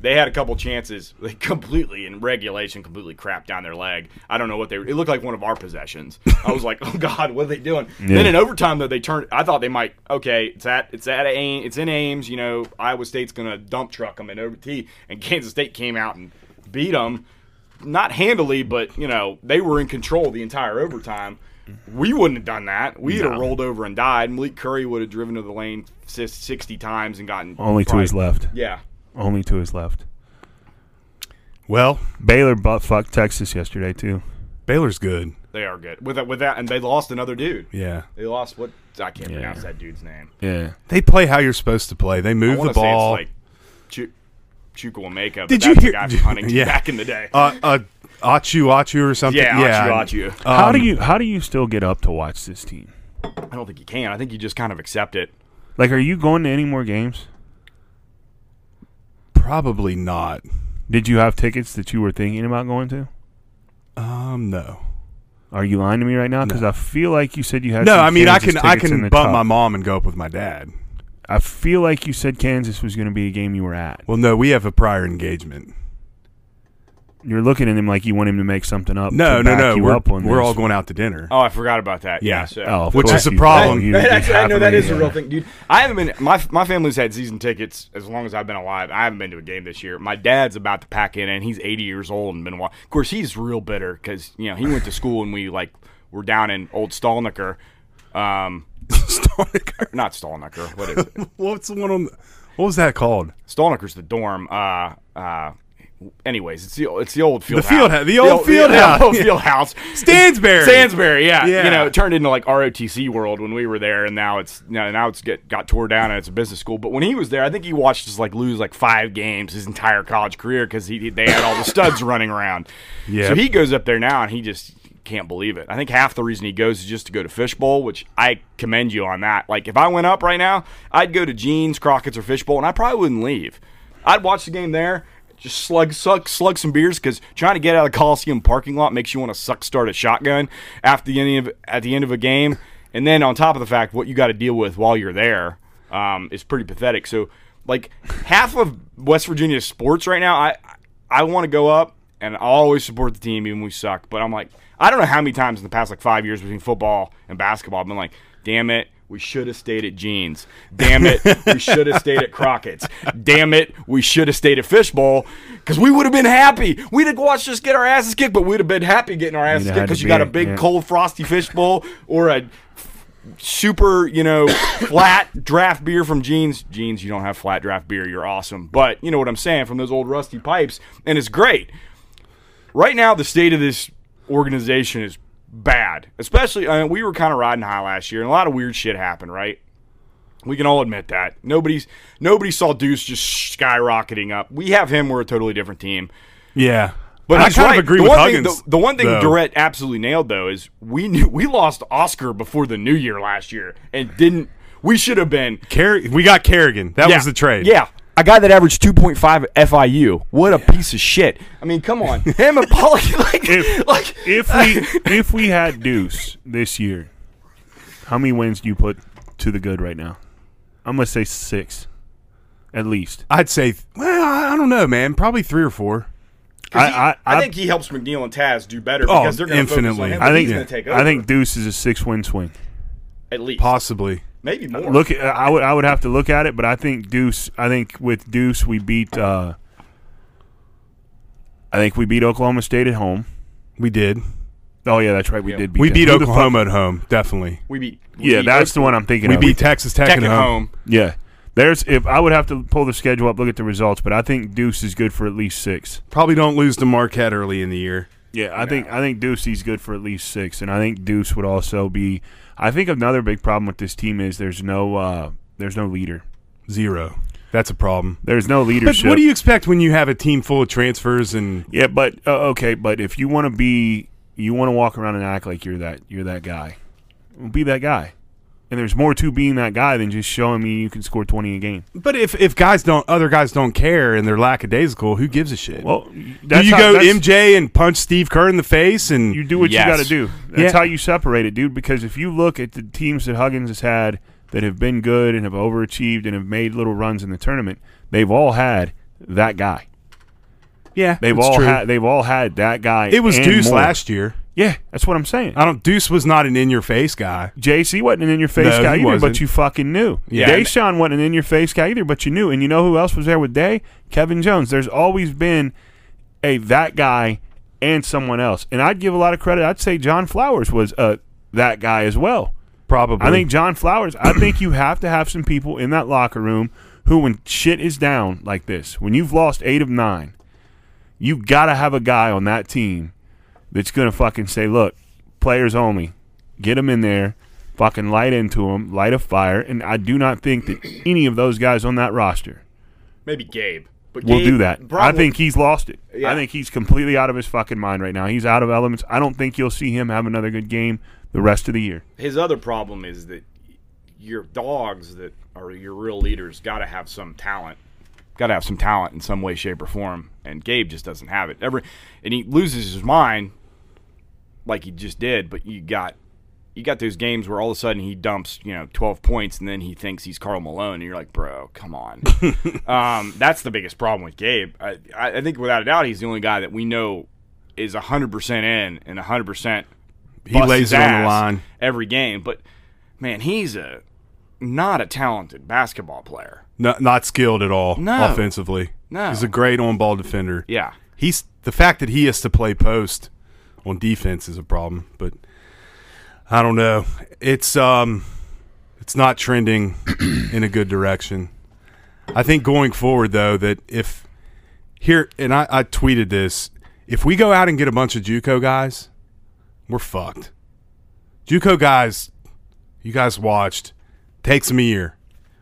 they had a couple chances. They [LAUGHS] completely in regulation, completely crapped down their leg. I don't know what they. It looked like one of our possessions. I was like, [LAUGHS] oh god, what are they doing? Then in overtime though, they turned. I thought they might. Okay, it's at it's at Ames, it's in Ames. You know, Iowa State's gonna dump truck them in OT, and Kansas State came out and beat them. Not handily, but you know they were in control the entire overtime. We wouldn't have done that. We'd have rolled over and died. Malik Curry would have driven to the lane sixty times and gotten Only to probably- his left. Yeah, Only to his left. Well, Baylor butt fucked Texas yesterday too. Baylor's good. they are good with that. With that, and they lost another dude. Yeah. They lost what I can't Yeah. pronounce that dude's name. Yeah. They play how you're supposed to play. They move want the to say ball. it's like Chu- Chukwuemeka. makeup. Did you hear- the guy [LAUGHS] from Huntington Yeah. back in the day? uh, uh, Achu Achu or something. yeah, yeah. Achu, Achu. how do Um, you how do you still get up to watch this team? I don't think you can. I think you just kind of accept it. Like, are you going to any more games? Probably not. Did you have tickets that you were thinking about going to? Um, no. Are you lying to me right now? Because No. I feel like you said you had. No, I mean I can I can bump top. my mom and go up with my dad. I feel like you said Kansas was going to be a game you were at. Well, no, we have a prior engagement. You're looking at him like you want him to make something up. No, to no, back no. you We're, up on we're all going out to dinner. Oh, I forgot about that. Yeah. Yeah. so. Oh, of Which course is a you- problem. you- That's- I know that is that a real thing, dude. [LAUGHS] I haven't been. My my family's had season tickets as long as I've been alive. I haven't been to a game this year. My dad's about to pack in, and he's 80 years old and been. wa- Of course, he's real bitter because you know he went to school and we like were down in Old Stalnaker. Um, [LAUGHS] not Stalnaker. What is it? [LAUGHS] What's the one on? The, what was that called? Stalnaker's the dorm. Uh, uh. Anyways, it's the it's the old field The field house. house- the old field the house. [LAUGHS] old field house. [LAUGHS] Stansbury. Stansbury, yeah. Yeah. You know, it turned into like ROTC world when we were there, and now it's you know, now it's get got tore down and it's a business school. But when he was there, I think he watched us like lose like five games his entire college career because he they had all the studs running around. [LAUGHS] Yeah. So he goes up there now and he just can't believe it. I think half the reason he goes is just to go to Fishbowl, which I commend you on that. Like if I went up right now, I'd go to Jeans, Crockett's, or Fishbowl, and I probably wouldn't leave. I'd watch the game there. Just slug, suck, slug some beers because trying to get out of the Coliseum parking lot makes you want to suck start a shotgun after the end of at the end of a game, and then on top of the fact what you got to deal with while you're there um, is pretty pathetic. So, like half of West Virginia's sports right now, I I want to go up and I always support the team even when we suck. But I'm like, I don't know how many times in the past like five years between football and basketball I've been like, damn it. We should have stayed at Jeans. Damn it, we should have stayed at Crockett's. Damn it, we should have stayed at Fishbowl because we would have been happy. We'd have watched us get our asses kicked, but we'd have been happy getting our asses You'd kicked because you got a big yeah. cold frosty fishbowl or a super, you know, flat draft beer from Jeans. Jeans, you don't have flat draft beer. You're awesome. But you know what I'm saying from those old rusty pipes, and it's great. Right now, the state of this organization is bad. Especially, I mean, we were kind of riding high last year, and a lot of weird shit happened. Right? We can all admit that. Nobody's nobody saw Deuce just skyrocketing up. We have him. We're a totally different team. Yeah. But I kind right. of agree the with one Huggins. Thing, the, the one thing though. Durrett absolutely nailed though is we knew we lost Oscar before the new year last year and didn't. We should have been. Car- we got Carrigan. That yeah, was the trade. Yeah. A guy that averaged 2.5 at FIU. What a piece of shit. I mean, come on. [LAUGHS] Him and Pollock, [LAUGHS] like, If- like if we [LAUGHS] if we had Deuce this year, how many wins do you put to the good right now? I'm gonna say six, at least. I'd say. Well, I I don't know, man. Probably three or four. I, he- I, I I think he helps McNeil and Taz do better Oh, because they're going to focus on infinitely. him. I think he's going take over. I think Deuce is a six win swing. at least Possibly. Maybe more. Look, I would I would have to look at it, but I think Deuce. I think with Deuce we beat. Uh, I think we beat Oklahoma State at home. We did. Oh yeah, that's right. We Yeah. did. beat We them. beat Who the fuck- Oklahoma at home. Definitely. we beat. we Yeah, beat that's Oak- the one I'm thinking We of. beat Texas Tech, Tech at at home. home. Yeah. There's if I would have to pull the schedule up, look at the results, but I think Deuce is good for at least six. Probably don't lose to Marquette early in the year. Yeah, I think I think Deuce he's good for at least six, and I think Deuce would also be. I think another big problem with this team is there's no uh, there's no leader. Zero. That's a problem. There's no But leadership. what do you expect when you have a team full of transfers and Yeah, but uh, okay, but if you want to be, you want to walk around and act like you're that you're that guy. Be that guy. And there's more to being that guy than just showing me you can score 20 a game. But if if guys don't, other guys don't care and they're lackadaisical, who gives a shit? Well, do you how- go that's- MJ and punch Steve Kerr in the face and You do what Yes. you got to do. That's Yeah. how you separate it, dude. Because if you look at the teams that Huggins has had that have been good and have overachieved and have made little runs in the tournament, they've all had that guy. Yeah, They've that's all true. had they've all had that guy. It was and Deuce more. last year. Yeah, that's what I'm saying. I don't. Deuce was not an in-your-face guy. JC wasn't an in your face No, guy either, wasn't. but you fucking knew. Yeah. Da'Sean wasn't an in your face guy either, but you knew. And you know who else was there with Day? Kevin Jones. There's always been a that guy and someone else. And I'd give a lot of credit. I'd say John Flowers was uh, that guy as well. Probably. I think John Flowers. I think you have to have some people in that locker room who, when shit is down like this, when you've lost eight of nine, you gotta have a guy on that team that's gonna fucking say, "Look, players only, get them in there, fucking light into them, light a fire." And I do not think that [CLEARS THROAT] any of those guys on that roster Maybe Gabe. But we'll Gabe do that. I think he's lost it. Yeah. I think he's completely out of his fucking mind right now. He's out of elements. I don't think you'll see him have another good game the rest of the year. his other problem is that your dogs that are your real leaders got to have some talent. Got to have some talent in some way, shape, or form. And Gabe just doesn't have it. Every and he loses his mind, like he just did. But you got you got those games where all of a sudden he dumps you know twelve points, and then he thinks he's Karl Malone, and you're like, bro, come on. [LAUGHS] um, that's the biggest problem with Gabe. I, I think without a doubt he's the only guy that we know is hundred percent in and hundred percent he lays it on the line. every game. But man, he's a not a talented basketball player. No, not skilled at all No. offensively. No. he's a great on-ball defender. Yeah, He's the fact that he has to play post on defense is a problem, but I don't know. It's um, it's not trending [CLEARS THROAT] in a good direction. I think going forward though that if here and I, I tweeted this, if we go out and get a bunch of JUCO guys, we're fucked. JUCO guys, you guys watched, takes them a year.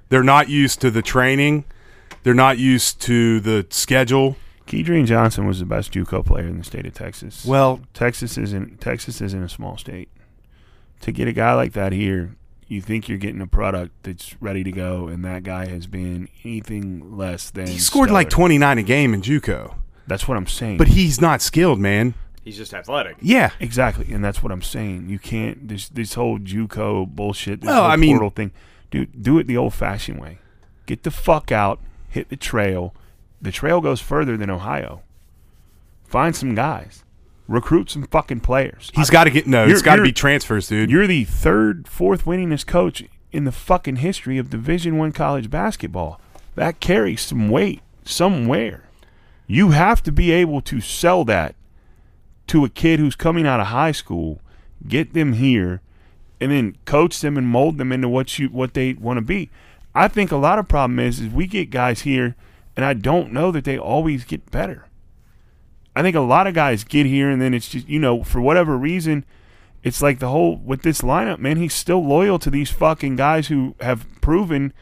They're not used to the training. They're not used to the schedule. Kedrian Johnson was the best JUCO player in the state of Texas. Well, Texas isn't Texas isn't a small state. To get a guy like that here, you think you're getting a product that's ready to go, and that guy has been anything less than. he scored like stellar. 29 a game in JUCO, That's what I'm saying. but he's not skilled, man. he's just athletic. Yeah, exactly, and that's what I'm saying. You can't this this whole JUCO bullshit. This Well, whole I mean- portal thing, dude. Do it the old-fashioned way. Get the fuck out. Hit the trail. The trail goes further than Ohio. Find some guys. Recruit some fucking players. he's got to get no. It's got to be transfers, dude. You're the third, fourth winningest coach in the fucking history of Division One college basketball. That carries some weight somewhere. You have to be able to sell that to a kid who's coming out of high school, get them here, and then coach them and mold them into what you what they want to be. I think a lot of problem is is we get guys here, and I don't know that they always get better. I think a lot of guys get here, and then it's just you know for whatever reason it's like the whole with this lineup, man. He's still loyal to these fucking guys who have proven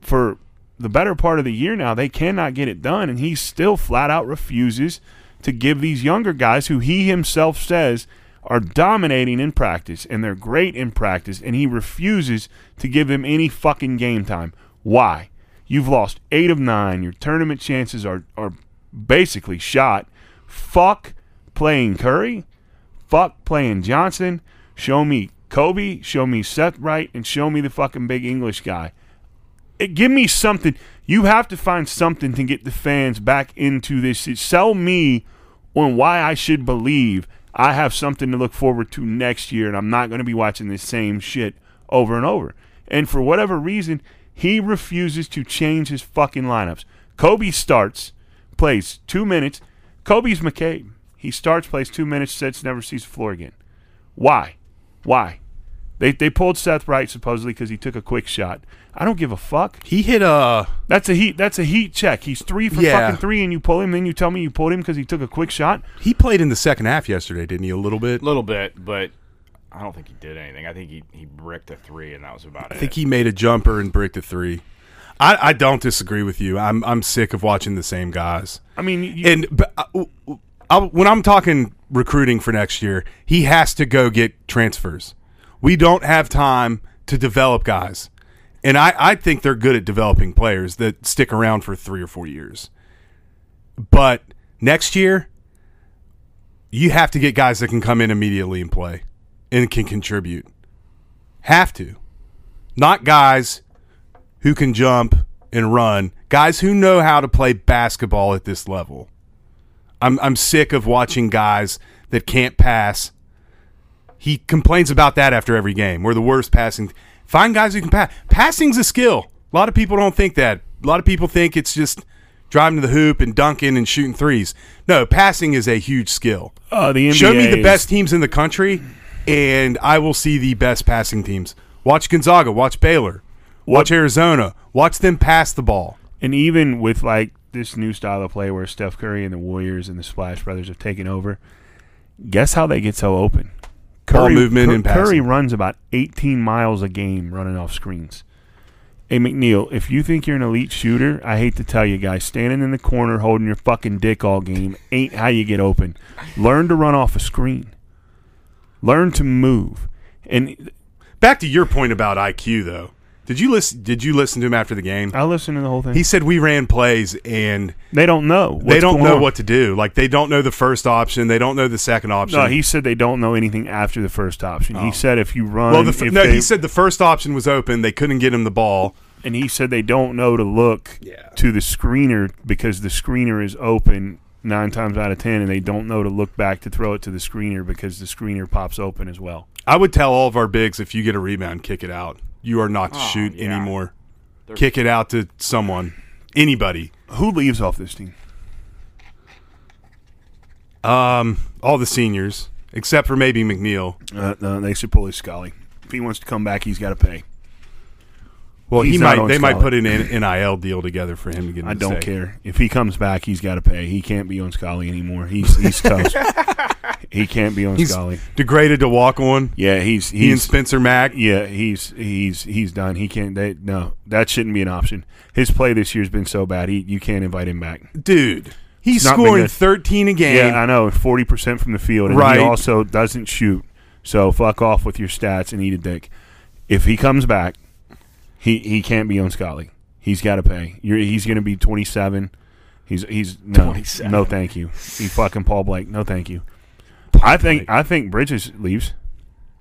for the better part of the year now they cannot get it done, and he still flat out refuses to give these younger guys who he himself says are dominating in practice and they're great in practice, and he refuses to give them any fucking game time. Why? You've lost eight of nine. Your tournament chances are are basically shot. Fuck playing Curry fuck playing Johnson. Show me Kobe. Show me Seth Wright, and show me the fucking big English guy. It, give me something. You have to find something to get the fans back into this. Sell me on why I should believe I have something to look forward to next year, and I'm not going to be watching the same shit over and over. And for whatever reason, he refuses to change his fucking lineups. Kobe starts, plays two minutes. Kobe's McCabe. He starts, plays two minutes, sits, never sees the floor again. Why? Why? They, they pulled Seth Wright supposedly because he took a quick shot. I don't give a fuck. he hit a That's a heat. That's a heat check. He's three for Yeah. fucking three, and you pull him. Then you tell me you pulled him because he took a quick shot. he played in the second half yesterday, didn't he? A little bit. A little bit, but I don't think he did anything. I think he he bricked a three, and that was about it. I it. think he made a jumper and bricked a three. I, I don't disagree with you. I'm I'm sick of watching the same guys. I mean, you, And but, uh, I, when I'm talking recruiting for next year, he has to go get transfers. We don't have time to develop guys, and I, I think they're good at developing players that stick around for three or four years. But next year, you have to get guys that can come in immediately and play and can contribute. Have to, not guys who can jump and run, guys who know how to play basketball at this level. I'm I'm sick of watching guys that can't pass. He complains about that after every game. We're the worst passing. Find guys who can pass. Passing's a skill. A lot of people don't think that. A lot of people think it's just driving to the hoop and dunking and shooting threes. No, passing is a huge skill. Uh, the NBA Show me the best teams in the country, and I will see the best passing teams. Watch Gonzaga. Watch Baylor. Watch Arizona. Watch them pass the ball. And even with like this new style of play where Steph Curry and the Warriors and the Splash Brothers have taken over, guess how they get so open? Ball movement and Curry runs about 18 miles a game running off screens. Hey McNeil, if you think you're an elite shooter, I hate to tell you guys, standing in the corner holding your fucking dick all game ain't how you get open. Learn to run off a screen. Learn to move. And Back to your point about IQ, though. Did you listen? Did you listen to him after the game? I listened to the whole thing. He said we ran plays and they don't know. they don't know on. what to do. Like they don't know the first option. They don't know the second option. No, he said they don't know anything after the first option. He oh. said if you run, Oh. well, the, no, they- he said the first option was open. They couldn't get him the ball. and he said they don't know to look Yeah. to the screener because the screener is open nine times out of ten, and they don't know to look back to throw it to the screener because the screener pops open as well. I would tell all of our bigs if you get a rebound, kick it out. You are not to Oh, shoot yeah. anymore. Kick it out to someone, anybody. Who leaves off this team? Um, all the seniors except for maybe McNeil. Uh, no, they should pull his Scully. If he wants to come back, he's got to pay. Well, he He's might. They might put an NIL deal together for him to get. I don't stay. care if he comes back. He's got to pay. He can't be on Scully anymore. He's he's toast. [LAUGHS] he can't be on He's Scully. degraded to walk on. Yeah, he's He and Spencer Mack. Yeah, he's he's he's done. He can't. They, no, that shouldn't be an option. His play this year's been so bad. He you can't invite him back. Dude, he's scoring 13 a game. Yeah, I know. Forty percent from the field, and Right. he also doesn't shoot. So fuck off with your stats and eat a dick. If he comes back, he he can't be on Scully. He's got to pay. You're, he's going to be twenty seven. He's he's no 27. no thank you. He fucking Paul Blake. No thank you. I think I think Bridges leaves.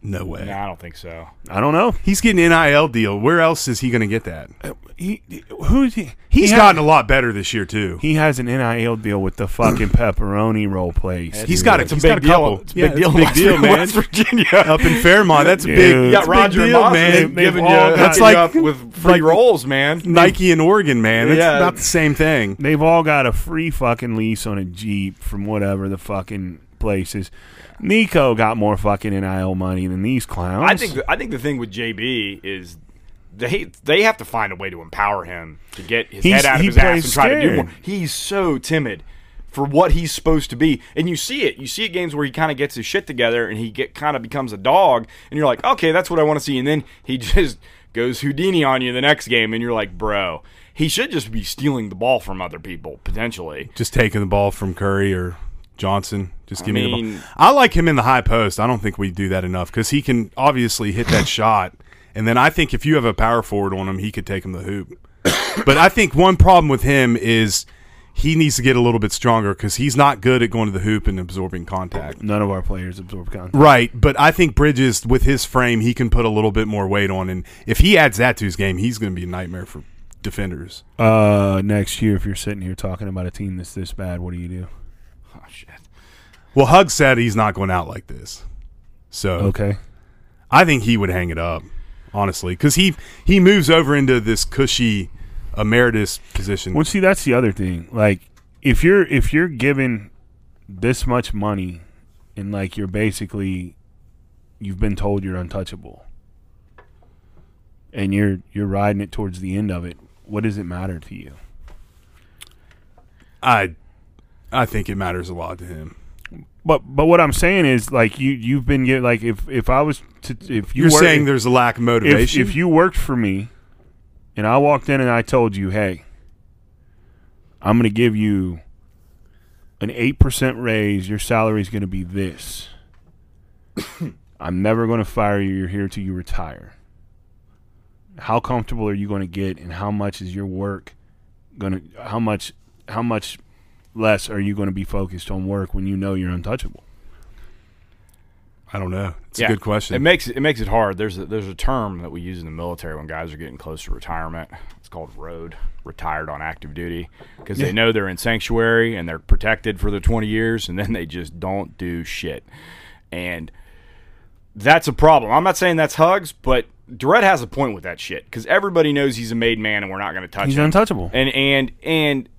No way. No, I don't think so. I don't know. He's getting an NIL deal. Where else is he going to get that? Uh, he who's he? He's he gotten a lot better this year too. He has an NIL deal with the fucking [CLEARS THROAT] pepperoni roll plays. He's got a, It's a he's big got a deal. couple. It's a Yeah, big deal. it's in a big deal, man. West Virginia. [LAUGHS] Up in Fairmont, that's a big. You You got big Roger deal, Moss man. They've giving all you, got- That's hooking like- up with free like- rolls, man. Nike and Oregon, man. It's Yeah. about the same thing. They've all got a free fucking lease on a Jeep from whatever the fucking places. Nico got more fucking NIL money than these clowns. I think the, I think the thing with JB is they they have to find a way to empower him to get his He's- head out of he his ass and try to do more. He's so timid for what he's supposed to be, and you see it. You see it games where he kind of gets his shit together and he get kind of becomes a dog, and you're like, okay, that's what I want to see, and then he [LAUGHS] just goes Houdini on you the next game, and you're like, bro. He should just be stealing the ball from other people potentially. Just taking the ball from Curry or Johnson. Just give me the ball. I like him in the high post. I don't think we do that enough because he can obviously hit that [COUGHS] shot. And then I think if you have a power forward on him, he could take him the hoop. [COUGHS] but I think one problem with him is he needs to get a little bit stronger because he's not good at going to the hoop and absorbing contact. none of our players absorb contact. Right, but I think Bridges, with his frame, he can put a little bit more weight on, and if he adds that to his game, he's going to be a nightmare for defenders. Uh, next year, if you're sitting here talking about a team that's this bad, what do you do? [LAUGHS] Oh shit. Well, Hug said he's not going out like this, so Okay. I think he would hang it up, honestly, because he he moves over into this cushy emeritus position. Well, see, that's the other thing. Like, if you're if you're given this much money, and like you're basically, you've been told you're untouchable, and you're you're riding it towards the end of it. What does it matter to you? I I think it matters a lot to him. But but what I'm saying is like you you've been get like if if I was to if you You're were- saying there's a lack of if, motivation. if you worked for me and I walked in and I told you, hey, I'm going to give you an 8% raise, your salary is going to be this. [COUGHS] I'm never going to fire you. You're here till you retire. How comfortable are you going to get and how much is your work going to how much how much less are you going to be focused on work when you know you're untouchable? I don't know. It's Yeah. a good question. It makes it makes it hard. There's a, there's a term that we use in the military when guys are getting close to retirement. It's called road, retired on active duty, because they know they're in sanctuary and they're protected for their 20 years, and then they just don't do shit. And that's a problem. I'm not saying that's hugs, but Durrett has a point with that shit because everybody knows he's a made man and we're not going to touch He's him. He's untouchable. And and and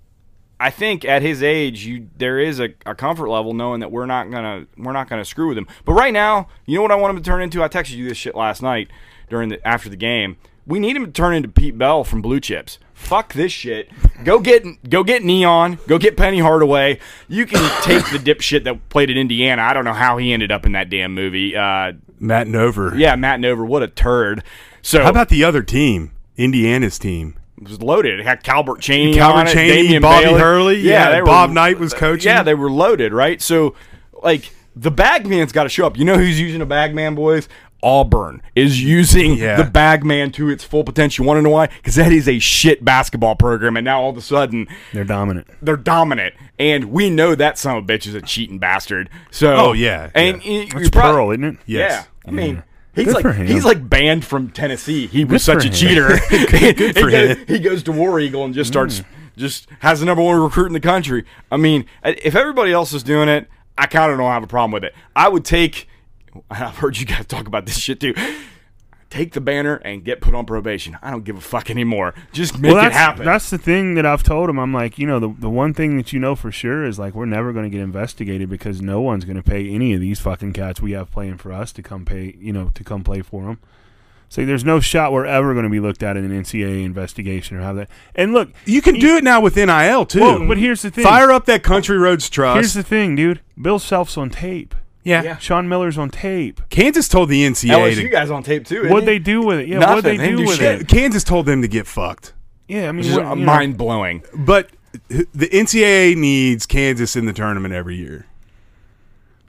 I think at his age, you there is a, a comfort level knowing that we're not gonna we're not gonna screw with him. But right now, you know what I want him to turn into? I texted you this shit last night during the after the game. We need him to turn into Pete Bell from Blue Chips. Fuck this shit. Go get go get Neon. Go get Penny Hardaway. You can take the dipshit that played at Indiana. I don't know how he ended up in that damn movie. Uh, Matt Nover. yeah, Matt Nover. What a turd. So How about the other team? Indiana's team. It was loaded. It had Calbert Cheney, Calbert it, Cheney, Damon Bobby Bailey. Hurley, yeah, they Bob Knight was coaching. Yeah, they were loaded, right? So, like, the bag man's got to show up. You know who's using a bagman, boys? Auburn is using Yeah. the bagman to its full potential. You want to know why? Because that is a shit basketball program, and now all of a sudden They're dominant. they're dominant, and we know that son of a bitch is a cheating bastard. So, Oh, yeah, and yeah. That's Pearl, isn't it? Yes. yeah, I mean. He's Good like he's like banned from Tennessee. He was Good such a him. cheater. [LAUGHS] good [LAUGHS] for he, goes, him. he goes to War Eagle and just starts Mm. just has the number one recruit in the country. I mean, if everybody else is doing it, I kind of don't have a problem with it. I would take. [LAUGHS] I've heard you guys talk about this shit too. Take the banner and get put on probation. I don't give a fuck anymore. Just make well, it happen. That's the thing that I've told him. I'm like, you know, the the one thing that you know for sure is like we're never going to get investigated because no one's going to pay any of these fucking cats we have playing for us to come pay, you know, to come play for them. So there's no shot we're ever going to be looked at in an NCAA investigation or have that. And look, You can do it now with NIL too. Well, but here's the thing. Fire up that Country Roads Trust. Here's the thing, dude. Bill Self's on tape. Yeah. Yeah. Sean Miller's on tape. Kansas told the NCAA LSU to. guys on tape too. What'd they do with it? Yeah, what'd they They do do with shit. it? Kansas told them to get fucked. Yeah, I mean, Which is what- you know, mind blowing. But the NCAA needs Kansas in the tournament every year.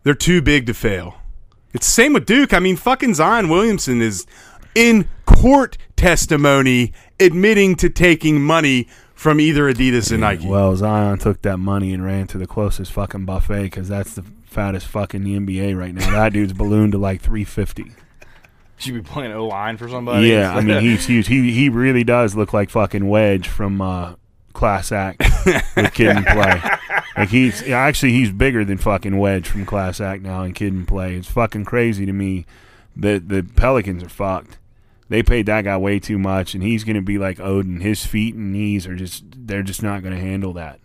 They're too big to fail. It's the same with Duke. I mean, fucking Zion Williamson is in court testimony admitting to taking money from either Adidas and Nike. Well, Zion took that money and ran to the closest fucking buffet because that's the fattest fuck in the NBA right now. That dude's ballooned to like 350. Should be playing O line for somebody. Yeah, I mean [LAUGHS] he's huge. He he really does look like fucking Wedge from uh, Class Act with Kid and Play. Like he's actually he's bigger than fucking Wedge from Class Act now and Kid and Play. It's fucking crazy to me that the Pelicans are fucked. They paid that guy way too much, and he's gonna be like Oden. His feet and knees are just they're just not gonna handle that.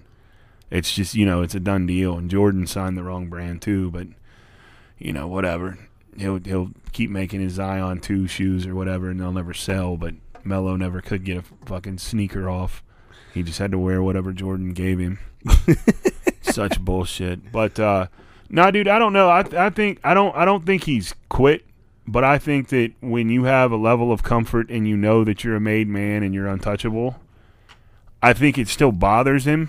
It's just you know it's a done deal. And Jordan signed the wrong brand too, but you know whatever. He'll he'll keep making his Zion two shoes or whatever, and they'll never sell. But Melo never could get a fucking sneaker off. He just had to wear whatever Jordan gave him. [LAUGHS] Such bullshit. But uh, no, dude, I don't know. I I think I don't I don't think he's quit. But I think that when you have a level of comfort and you know that you're a made man and you're untouchable, I think it still bothers him.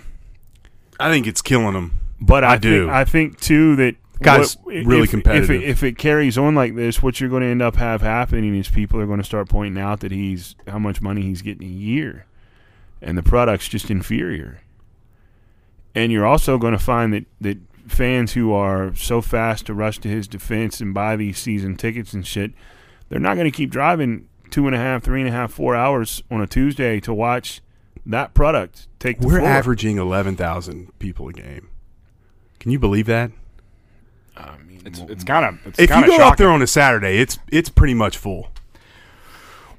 I think it's killing them. But I, I do. Think, I think too that Guy's what- really if, competitive. If it, if it carries on like this, what you're going to end up have happening is people are going to start pointing out that he's how much money he's getting a year, and the product's just inferior. And you're also going to find that that fans who are so fast to rush to his defense and buy these season tickets and shit, they're not going to keep driving two and a half, three and a half, four hours on a Tuesday to watch that product take. The We're floor. averaging 11,000 people a game. Can you believe that? I mean, It's it's kind of it's If you kinda go up shocking. there on a Saturday, it's it's pretty much full.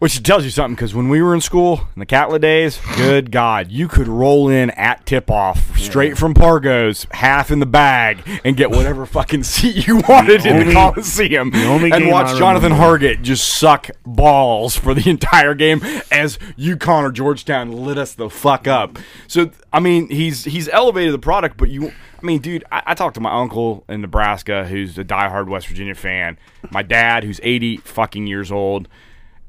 Which tells you something because when we were in school in the Catlett days, good God, you could roll in at tip off straight from Pargo's, half in the bag, and get whatever fucking seat you [LAUGHS] wanted in the only- Coliseum, only and watch Jonathan Hargett just suck balls for the [LAUGHS] entire game as UConn or Georgetown lit us the fuck up. So I mean, he's he's elevated the product, but you. I mean, dude, I, I talked to my uncle in Nebraska, who's a diehard West Virginia fan. My dad, who's eighty fucking years old,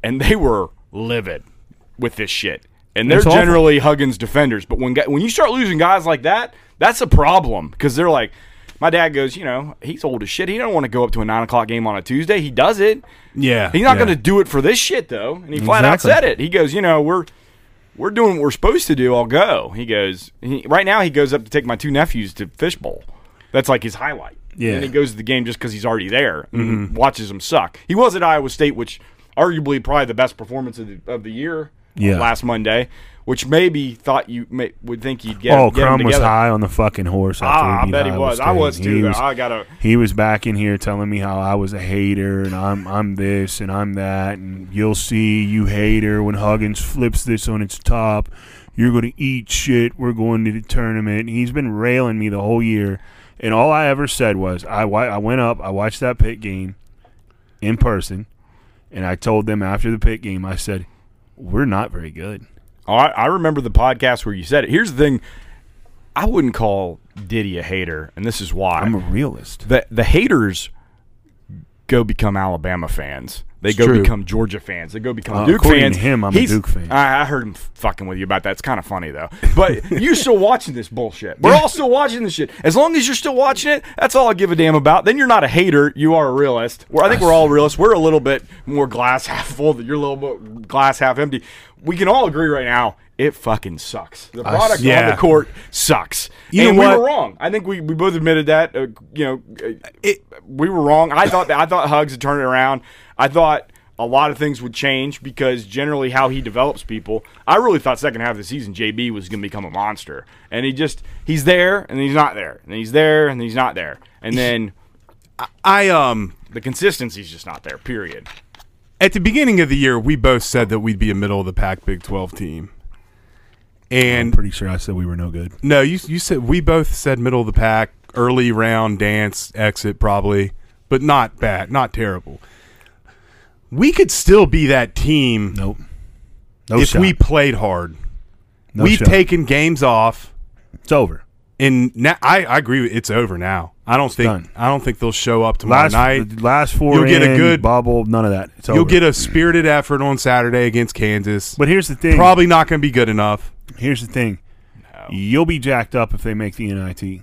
and they were livid with this shit. And they're It's awful. generally Huggins defenders, but when when you start losing guys like that, that's a problem because they're like, my dad goes, you know, he's old as shit. He don't want to go up to a nine o'clock game on a Tuesday. He does it. Yeah. He's not yeah. going to do it for this shit though. And he flat out said it. He goes, you know, we're we're doing what we're supposed to do. I'll go. He goes. He, right now, he goes up to take my two nephews to fishbowl. That's like his highlight. Yeah. And he goes to the game just because he's already there and mm-hmm. watches them suck. He was at Iowa State, which arguably probably the best performance of the, of the year uh, Yeah. last Monday, which maybe thought you may, would think you'd get, oh, get Crum was high on the fucking horse. Ah, I bet he Iowa was. I was too. He was, I gotta. he was back in here telling me how I was a hater and I'm I'm this and I'm that and you'll see you hater when Huggins flips this on its top. You're going to eat shit. We're going to the tournament. He's been railing me the whole year, and all I ever said was I I went up, I watched that pit game in person, and I told them after the pit game, I said we're not very good. Oh, I, I remember the podcast where you said it. Here's the thing: I wouldn't call Diddy a hater, and this is why. I'm a realist. the the haters go become Alabama fans. They It's go true. become Georgia fans. They go become Uh, Duke fans. him, I'm a Duke fan. I, I heard him fucking with you about that. It's kind of funny though. But [LAUGHS] you're still watching this bullshit. We're all still watching this shit. As long as you're still watching it, that's all I give a damn about. Then you're not a hater. You are a realist. Well, I think we're all realists. We're a little bit more glass half full. That You're a little bit glass half empty. We can all agree right now. It fucking sucks. The product on yeah. the court sucks. You and know we were wrong. I think we, we both admitted that. Uh, you know, uh, we were wrong. I thought that I thought Hugs would turn it around. I thought a lot of things would change because generally how he develops people. I really thought second half of the season JB was going to become a monster, and he just he's there and he's not there, and he's there and he's not there, and then I um the consistency's just not there. Period. At the beginning of the year, we both said that we'd be a middle of the pack Big Twelve team. I'm And pretty sure I said we were no good. no, you you said we both said middle of the pack, early round dance exit probably, but not bad, not terrible. We could still be that team Nope. No if shot. we played hard. No We've shot. taken games off, It's over. and now I, I agree. with It's over now. I don't think done. I don't think they'll show up tomorrow Last night. the last four. You'll get a good- bubble. None of that. It's You'll over. get a spirited effort on Saturday against Kansas. But here's the thing. Probably not going to be good enough. Here's the thing. You'll be jacked up if they make the NIT.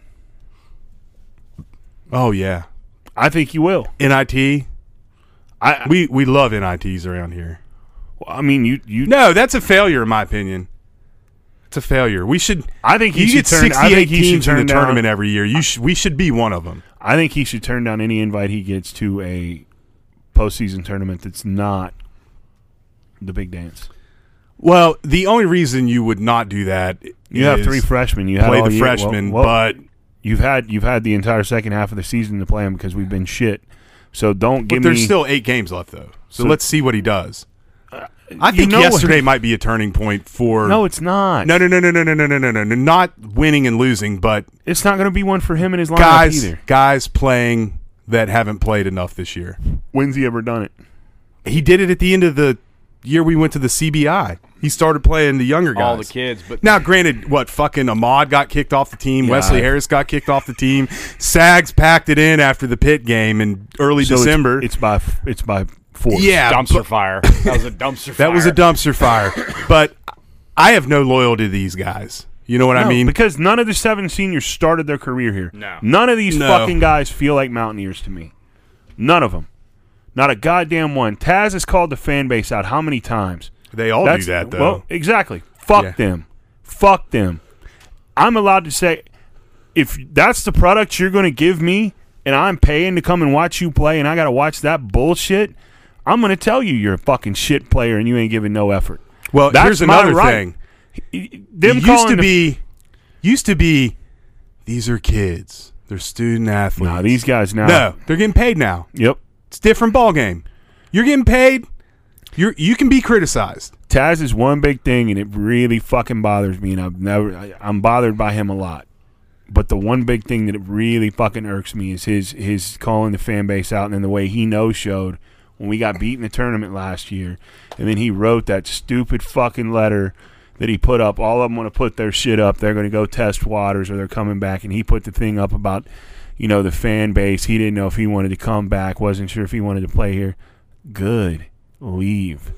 Oh yeah, I think you will. NIT. I. We we love NITs around here. Well, I mean, you. You. No, that's a failure in my opinion. It's a failure. We should. I think he You should get turn. 68 I think he should teams in turn the down, tournament every year. You sh- we should be one of them. I think he should turn down any invite he gets to a postseason tournament that's not the big dance. Well, the only reason you would not do that You have is three freshmen. You had play all the year- well- freshmen, well, but you've had you've had the entire second half of the season to play them because we've been shit. So don't but give there's me. still eight games left though. So, So- let's see what he does. I you think know yesterday might be a turning point for no, it's not. no no no no no no no no no no no not winning and losing, but it's not going to be one for him and his lineup guys either. guys playing that haven't played enough this year. When's he ever done it? He did it at the end of the year we went to the CBI. He started playing the younger guys. All the kids, but Now, granted, what fucking Ahmad got kicked off the team, Yeah. Wesley Harris got kicked off the team, Sags packed it in after the pit game in early So December. It's, by it's by force. yeah, dumpster but- fire. [LAUGHS] That was a dumpster fire. that was a dumpster fire. but I have no loyalty to these guys. You know what I mean? because none of the seven seniors started their career here. No. None of these No. fucking guys feel like Mountaineers to me. None of them. Not a goddamn one. Taz has called the fan base out how many times? they all That's do that though. Well, exactly. Fuck Yeah. them. Fuck them. I'm allowed to say if that's the product you're going to give me and I'm paying to come and watch you play and I got to watch that bullshit, I'm going to tell you you're a fucking shit player and you ain't giving no effort. well, that's here's another right. thing. Them it used to be, used to be, these are kids. They're student athletes. Nah, these guys now. no, they're getting paid now. Yep. It's a different ball game. You're getting paid. You're you can be criticized. Taz is one big thing, and it really fucking bothers me. And I've never, I, I'm bothered by him a lot. But the one big thing that it really fucking irks me is his his calling the fan base out, and then the way he no showed when we got beat in the tournament last year, and then he wrote that stupid fucking letter that he put up. All of them want to put their shit up. They're going to go test waters, or they're coming back, and he put the thing up about, you know, the fan base. He didn't know if he wanted to come back. wasn't sure if he wanted to play here. Good, leave.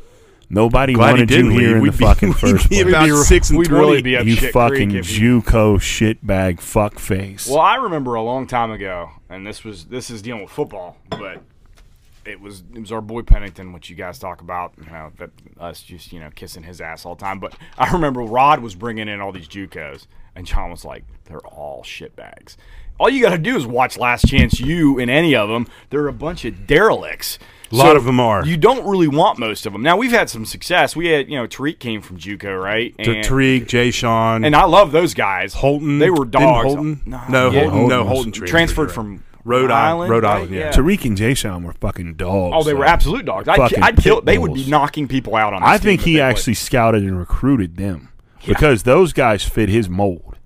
Nobody Glad he wanted you didn't here in We'd the be- fucking [LAUGHS] first place. about We'd be- six and we'd 20. really be up you shit fucking creek if you- JUCO shitbag fuckface. Well, I remember a long time ago, and this was this is dealing with football, but it was it was our boy Pennington, which you guys talk about, you know, that us just you know kissing his ass all the time. But I remember Rod was bringing in all these JUCOs, and John was like, "They're all shitbags." all you got to do is watch Last Chance U in any of them. They're a bunch of derelicts. A lot of them are. You don't really want most of them. Now we've had some success. We had, you know, Tarik came from JUCO, right? T- Tarik, Jay Sean, and I love those guys. Holton. they were dogs. Holton? No, No, yeah. Holton. No, Holton Holton transferred, transferred, from Rhode Island. Rhode right? Island. Yeah. Tarik and Jaysean were fucking dogs. Oh, they were though. absolute dogs. I'd, Fucking I'd kill. pit They would be bulls. knocking people out on. This I think team he if they actually scouted and recruited them because those guys fit his mold.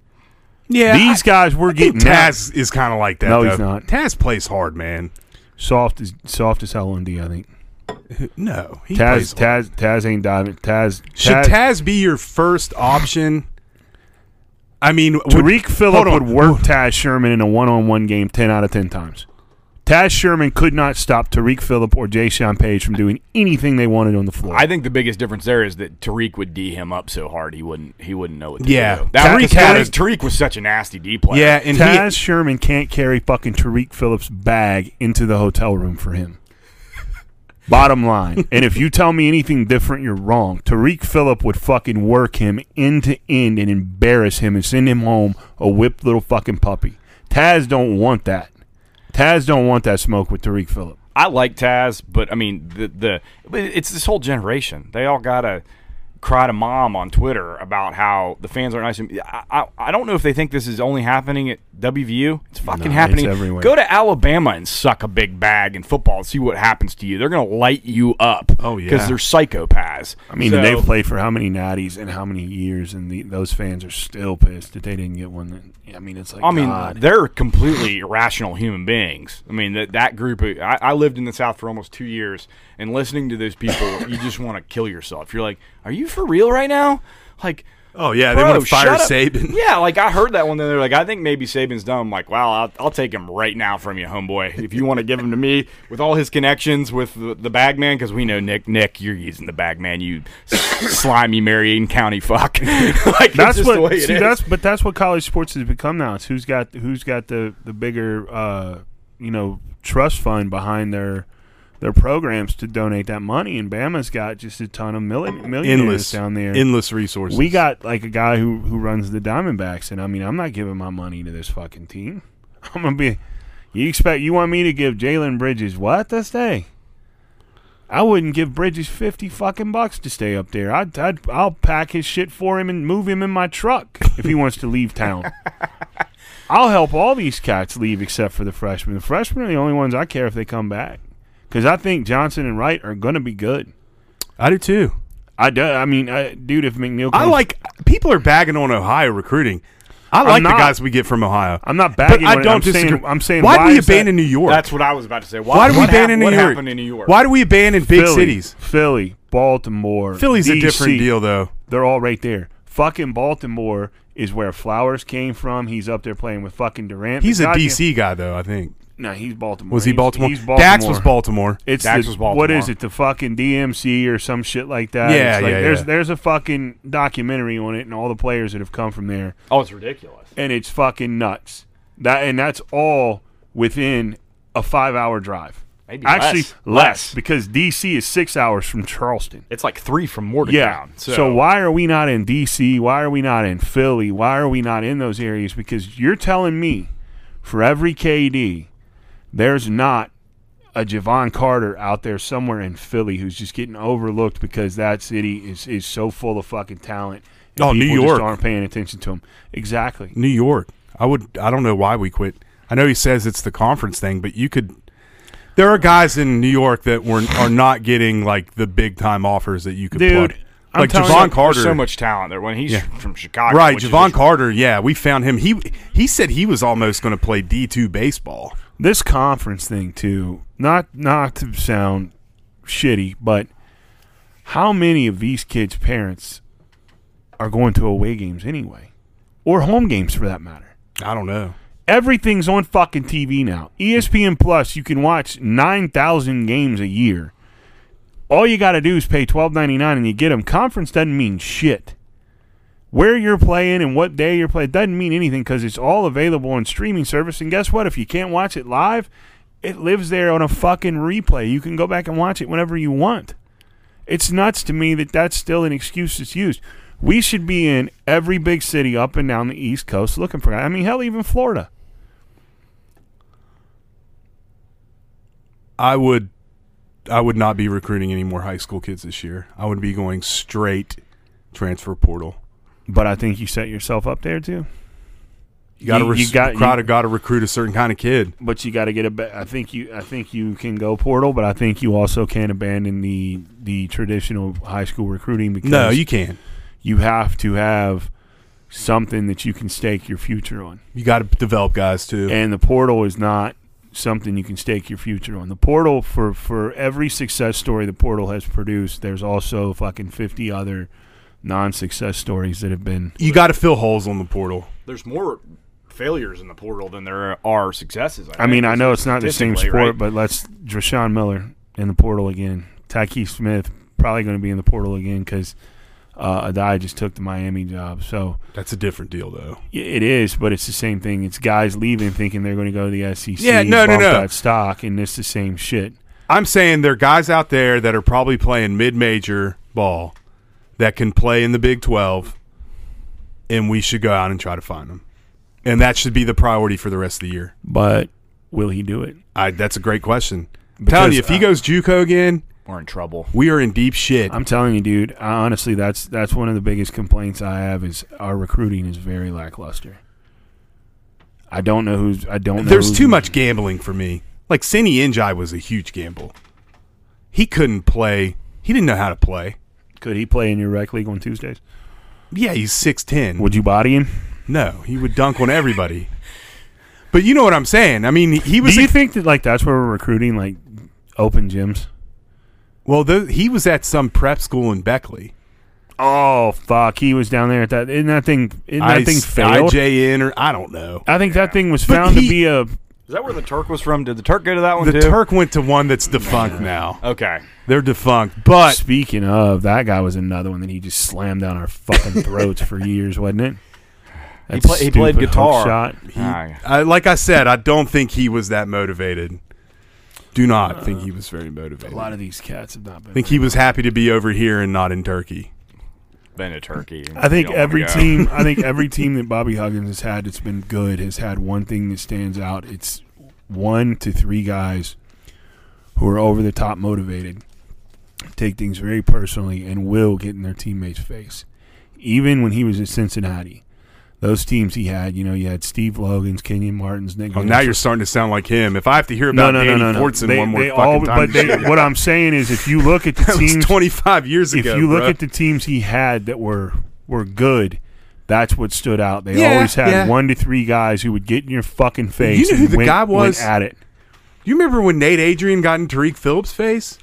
Yeah, These guys were I think getting out. Taz is kind of like that. No, though. he's not. Taz plays hard, man. soft as soft as hell on D. I think [LAUGHS] No, he Taz plays hard. Taz Taz ain't diving. Taz Should Taz, Taz be your first option? I mean, would- Tarik Phillip would work Taz Sherman in a one-on-one game ten out of ten times. Taz Sherman could not stop Tarik Phillip or Jaysean Paige from doing anything they wanted on the floor. I think the biggest difference there is that Tarik would d him up so hard he wouldn't he wouldn't know what to Yeah. do. That Tarik was, had Tarik, a- Tarik was such a nasty D player. Yeah, and Taz he, Sherman can't carry fucking Tarik Phillips' bag into the hotel room for him. Bottom line. and if you tell me anything different, you're wrong. Tarik Phillip would fucking work him end to end and embarrass him and send him home a whipped little fucking puppy. Taz don't want that. Taz don't want that smoke with Tarik Phillip. I like Taz, but I mean the the it's this whole generation. They all gotta cry to mom on Twitter about how the fans aren't nice. to. I, I I don't know if they think this is only happening at WVU. It's fucking No, happening it's everywhere. Go to Alabama and suck a big bag in football and see what happens to you. They're gonna light you up. Oh, yeah. because they're psychopaths. I mean, So- they've played for how many natties and how many years, and the, those fans are still pissed that they didn't get one. That, I mean, it's like, I mean, God. they're completely irrational human beings. I mean, that that group. Of, I, I lived in the South for almost two years, and listening to those people, you just want to kill yourself. You're like, are you for real right now? Like, oh yeah, they want to fire. Saban. [LAUGHS] Yeah, like I heard that one. Then they're like, I think maybe Saban's done. I'm like, wow, I'll, I'll take him right now from you, homeboy. If you want to give him to me with all his connections with the, the bag man, because we know Nick, Nick, you're using the bag man, you [COUGHS] slimy Marion County fuck. [LAUGHS] like that's what the way see is. that's but that's what college sports has become now. It's who's got who's got the the bigger uh, you know trust fund behind their their programs to donate that money, and Bama's got just a ton of million millionaires Endless down there. endless resources. we got like a guy who who runs the Diamondbacks, and I mean, I'm not giving my money to this fucking team. [LAUGHS] I'm gonna be. You expect you want me to give Jalen Bridges what to stay? I wouldn't give Bridges fifty fucking bucks to stay up there. I'd, I'd I'll pack his shit for him and move him in my truck if he wants to leave town. [LAUGHS] I'll help all these cats leave except for the freshmen. The freshmen are the only ones I care if they come back because I think Johnson and Wright are gonna be good. I do too. I do. I mean, I, dude, if McNeil, I like people are bagging on Ohio recruiting. I like the guys we get from Ohio. I'm not but bagging. I on it. don't I'm disagree. Saying, I'm saying why, do we is that- abandon New York? That's what I was about to say. Why, why do we what hap- abandon New what York? happened in New York? Why do we abandon big Philly, cities? Philly, Baltimore. Philly's a different deal, though. They're all right there. Fucking Baltimore is where Flowers came from. He's up there playing with fucking Durant. He's a DC guy, though. I think No, he's Baltimore. was he He's- Baltimore? He's Dax was Baltimore. It's Dax the, was Baltimore. What is it? The fucking DMC or some shit like that. Yeah, It's like yeah, There's yeah. there's a fucking documentary on it and all the players that have come from there, Oh, it's ridiculous. and it's fucking nuts. That and that's all within a five hour drive. Maybe Actually, less. less, Less. because DC is six hours from Charleston. It's like three from Morgantown. Yeah. So, So. why are we not in DC? Why are we not in Philly? Why are we not in those areas? Because you're telling me for every KD, there's not a Jevon Carter out there somewhere in Philly who's just getting overlooked because that city is, is so full of fucking talent. and Oh, New York. just aren't paying attention to him. Exactly. New York. I would. I don't know why we quit. I know he says it's the conference thing, but you could. There are guys in New York that were are not getting like the big time offers that you could. Dude, plug. I'm like Jevon you, Carter. There's so much talent there. When he's Yeah. from Chicago, right, which is Jevon Carter. Yeah, we found him. He he said he was almost going to play D two baseball. This conference thing too not not to sound shitty but how many of these kids parents are going to away games anyway? Or home games for that matter? I don't know. everything's on fucking tv now. Espn plus you can watch 9000 games a year. All you got to do is pay 12.99 and you get them conference doesn't mean shit where you're playing and what day you're playing doesn't mean anything because it's all available on streaming service. And guess what? If you can't watch it live, it lives there on a fucking replay. You can go back and watch it whenever you want. It's nuts to me that that's still an excuse that's used. We should be in every big city up and down the East Coast looking for. I mean, hell, even Florida. I would, I would not be recruiting any more high school kids this year. I would be going straight transfer portal. But I think you set yourself up there too. You got to You- you got- you- got to got to recruit a certain kind of kid. But you got to get a. Be- I think you. I think you can go portal, but I think you also can't abandon the the traditional high school recruiting because No, you can't. you have to have something that you can stake your future on. You got to develop guys too. And the portal is not something you can stake your future on. The portal for for every success story the portal has produced, there's also fucking 50 other non-success stories that have been you got to fill holes on the portal. There's more failures in the portal than there are successes. I mean, I know it's not the same sport, right? but let's Drashawn Miller in the portal again. Tyke Smith probably going to be in the portal again because uh, Adai just took the Miami job. So That's a different deal though. y- it is, but it's the same thing. It's guys leaving thinking they're going to go to the SEC. Yeah, no, no, no. That stock, and it's the same shit. I'm saying there are guys out there that are probably playing mid-major ball that can play in the Big 12 and we should go out and try to find them. And that should be the priority for the rest of the year. But will he do it? I, that's a great question. I'm telling you, if he goes JUCO again, we're in trouble. we are in deep shit. I'm telling you, dude. I, honestly, that's that's one of the biggest complaints I have is our recruiting is very lackluster. I don't know who's. I don't. know There's who's- too much gambling for me. Like Cindy Injai was a huge gamble. He couldn't play. He didn't know how to play. Could he play in your rec league on Tuesdays? Yeah, he's six ten. Would you body him? No, he would dunk on everybody. But you know what I'm saying. I mean, he was Do you a- think that like that's where we're recruiting like open gyms? well. The, he was at some prep school in Beckley. Oh fuck! He was down there at that. Isn't that thing? Isn't that I- thing failed? IJN or I don't know. I think that thing was found he- to be a. Is that where the Turk was from? Did the Turk go to that one The too? Turk went to one that's defunct now. Okay. They're defunct, but Speaking of, that guy was another one that he just slammed down our fucking throats for years, wasn't it? That play- he played stupid hook guitar. Shot. Ah, I, like I said, I don't think he was that motivated. Do not think he was very motivated. A lot of these cats have not been. I think he was happy to be over here and not in Turkey. Been a Turkey. I think every team. I think [LAUGHS] every team that Bobby Huggins has had that's been good has had one thing that stands out. It's one to three guys who are over the top motivated, take things very personally, and will get in their teammates' face. Even when he was at Cincinnati, those teams he had, you know, you had Steve Logan's, Kenyon Martin's, Nick. Oh, now you're starting to sound like him. If I have to hear about no, Danny no, no, no. Fortson They- one more fucking all- time, But they, what I'm saying is, if you look at [LAUGHS] the that was teams 25 years ago, if you look bruh. at the teams he had that were were good, that's what stood out. They Yeah, always had yeah. one to three guys who would get in your fucking face. You know who and the went- guy was? at it? you remember when Nate Adrian got in Tarik Phillips' face?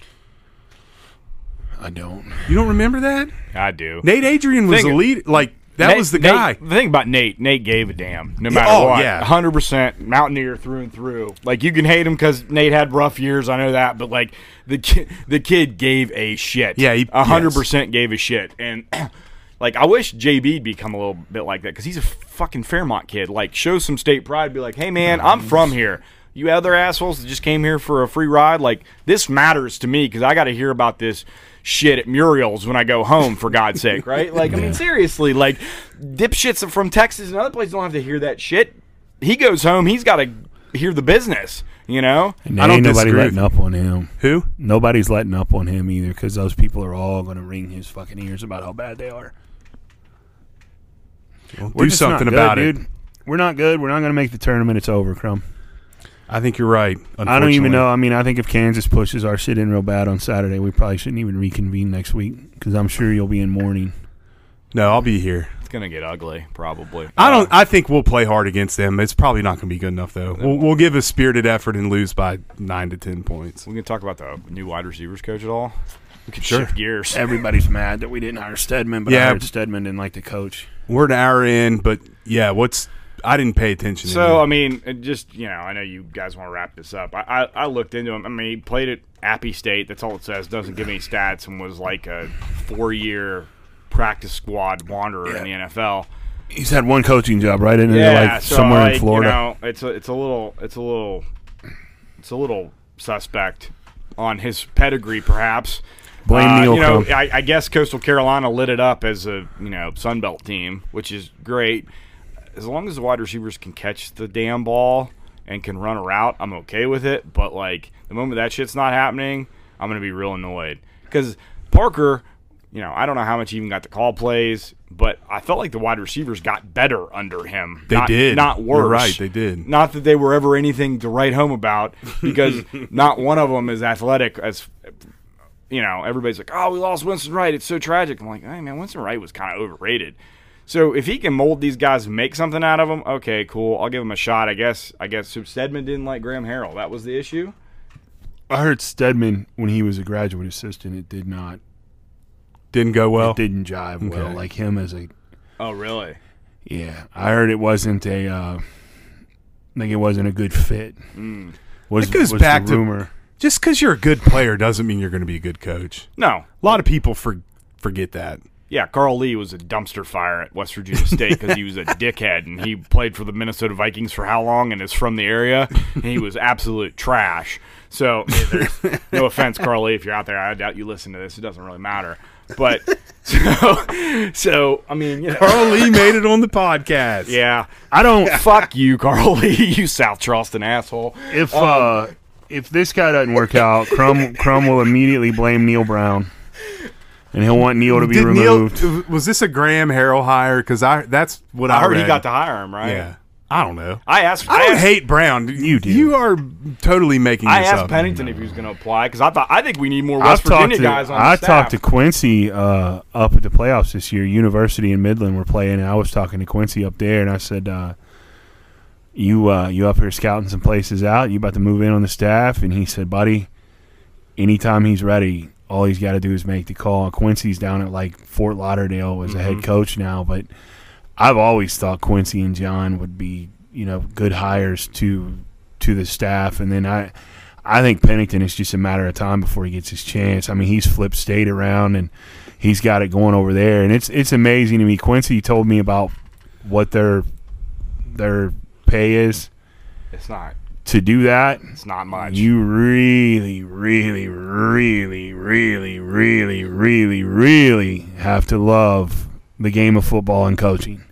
I don't. You don't remember that? I do. Nate Adrian was Think- a lead. Like that Nate- was the Nate- guy. The thing about Nate, Nate gave a damn, no matter oh, what. yeah. hundred percent Mountaineer through and through. Like you can hate him because Nate had rough years, I know that, but like the kid, the kid gave a shit. Yeah, he- hundred yes. percent gave a shit, and [CLEARS THROAT] like I wish JB'd become a little bit like that because he's a fucking Fairmont kid. Like show some state pride, be like, hey man, I'm from here. You other assholes that just came here for a free ride, like this matters to me because I got to hear about this shit at Muriale's when I go home. For God's [LAUGHS] sake, right? Like I mean, seriously, like dipshits from Texas and other places don't have to hear that shit. He goes home, he's got to hear the business. You know, And I don't ain't nobody letting up on him. Who? Nobody's letting up on him either because those people are all going to ring his fucking ears about how bad they are. Well, do just not something good, about it. dude. We're not good. We're not going to make the tournament. It's over, Crumb. I think you're right. I don't even know. I mean, I think if Kansas pushes our shit in real bad on Saturday, we probably shouldn't even reconvene next week because I'm sure you'll be in mourning. No, I'll be here. it's gonna get ugly, probably. I don't. I think we'll play hard against them. It's probably not going to be good enough though. We'll, we'll give a spirited effort and lose by nine to ten points. we can talk about the new wide receivers coach at all. We could Sure. shift gears. Everybody's mad that we didn't hire Stedman, but Yeah. I heard Stedman didn't like the coach. We're an hour in, but yeah, what's I didn't pay attention. to So I mean, just you know, I know you guys want to wrap this up. I, I I looked into him. I mean, he played at Appy State. That's all it says. Doesn't give any stats, and was like a four-year practice squad wanderer in the NFL. He's had one coaching job, right? In Yeah, like so, somewhere like, in Florida. You know, it's a it's a little it's a little it's a little suspect on his pedigree, perhaps. Blame Uh, Neal You know, I, I guess Coastal Carolina lit it up as a you know Sun Belt team, which is great. As long as the wide receivers can catch the damn ball, and can run a route, I'm okay with it. But like the moment that shit's not happening, I'm gonna be real annoyed because Parker. You know, I don't know how much he even got the call plays, but I felt like the wide receivers got better under him. They not, did. not worse. You're right, they did. Not that they were ever anything to write home about, because [LAUGHS] not one of them is athletic as you know, everybody's like, "Oh, we lost Winston Wright. It's so tragic." I'm like, "Hey, man, Winston Wright was kind of overrated." So if he can mold these guys make something out of them, okay, cool. I'll give him a shot. I guess. I guess so Stedman didn't like Graham Harrell. That was the issue. I heard Stedman when he was a graduate assistant. It did not. Didn't go well. it didn't jive well. Okay. Like him as a Oh, really? yeah. I heard it wasn't a. Uh, like it wasn't a good fit. Was, It goes was back the to- rumor. Just because you're a good player doesn't mean you're going to be a good coach. No. A lot of people for, forget that. Yeah, Carl Lee was a dumpster fire at West Virginia State because he was a [LAUGHS] dickhead and he played for the Minnesota Vikings for how long and is from the area. And he was absolute trash. So, no offense, Carl Lee, if you're out there, I doubt you listen to this. It doesn't really matter. But [LAUGHS] so, so I mean, you know, Carl Lee made it on the podcast. yeah. I don't. [LAUGHS] Fuck you, Carl Lee, you South Charleston asshole. If uh, if this guy doesn't work out, Crum Crum will immediately blame Neal Brown, and he'll want Neal to be Did removed. Neal, was this a Graham Harrell hire? Because I that's what I, I heard he got to hire him, right? Yeah, I don't know. I asked. I don't asked, hate Brown. You do. You are totally making. I this asked up. Pennington if he was going to apply because I thought I think we need more I've West Virginia talked to guys on I the staff. talked to Quincy uh, up at the playoffs this year. University and Midland were playing, and I was talking to Quincy up there, and I said, uh, "You uh, you up here scouting some places out? You about to move in on the staff?" And he said, "Buddy, anytime he's ready, all he's got to do is make the call." Quincy's down at like Fort Lauderdale as a head mm-hmm. coach now, but I've always thought Quincy and John would be you know good hires to to the staff, and then I. I think Pennington is just a matter of time before he gets his chance. I mean, he's flipped state around and he's got it going over there, and it's it's amazing to me. Quincy told me about what their their pay is It's not. To do that. It's not much. You really, really, really, really, really, really, really have to love the game of football and coaching.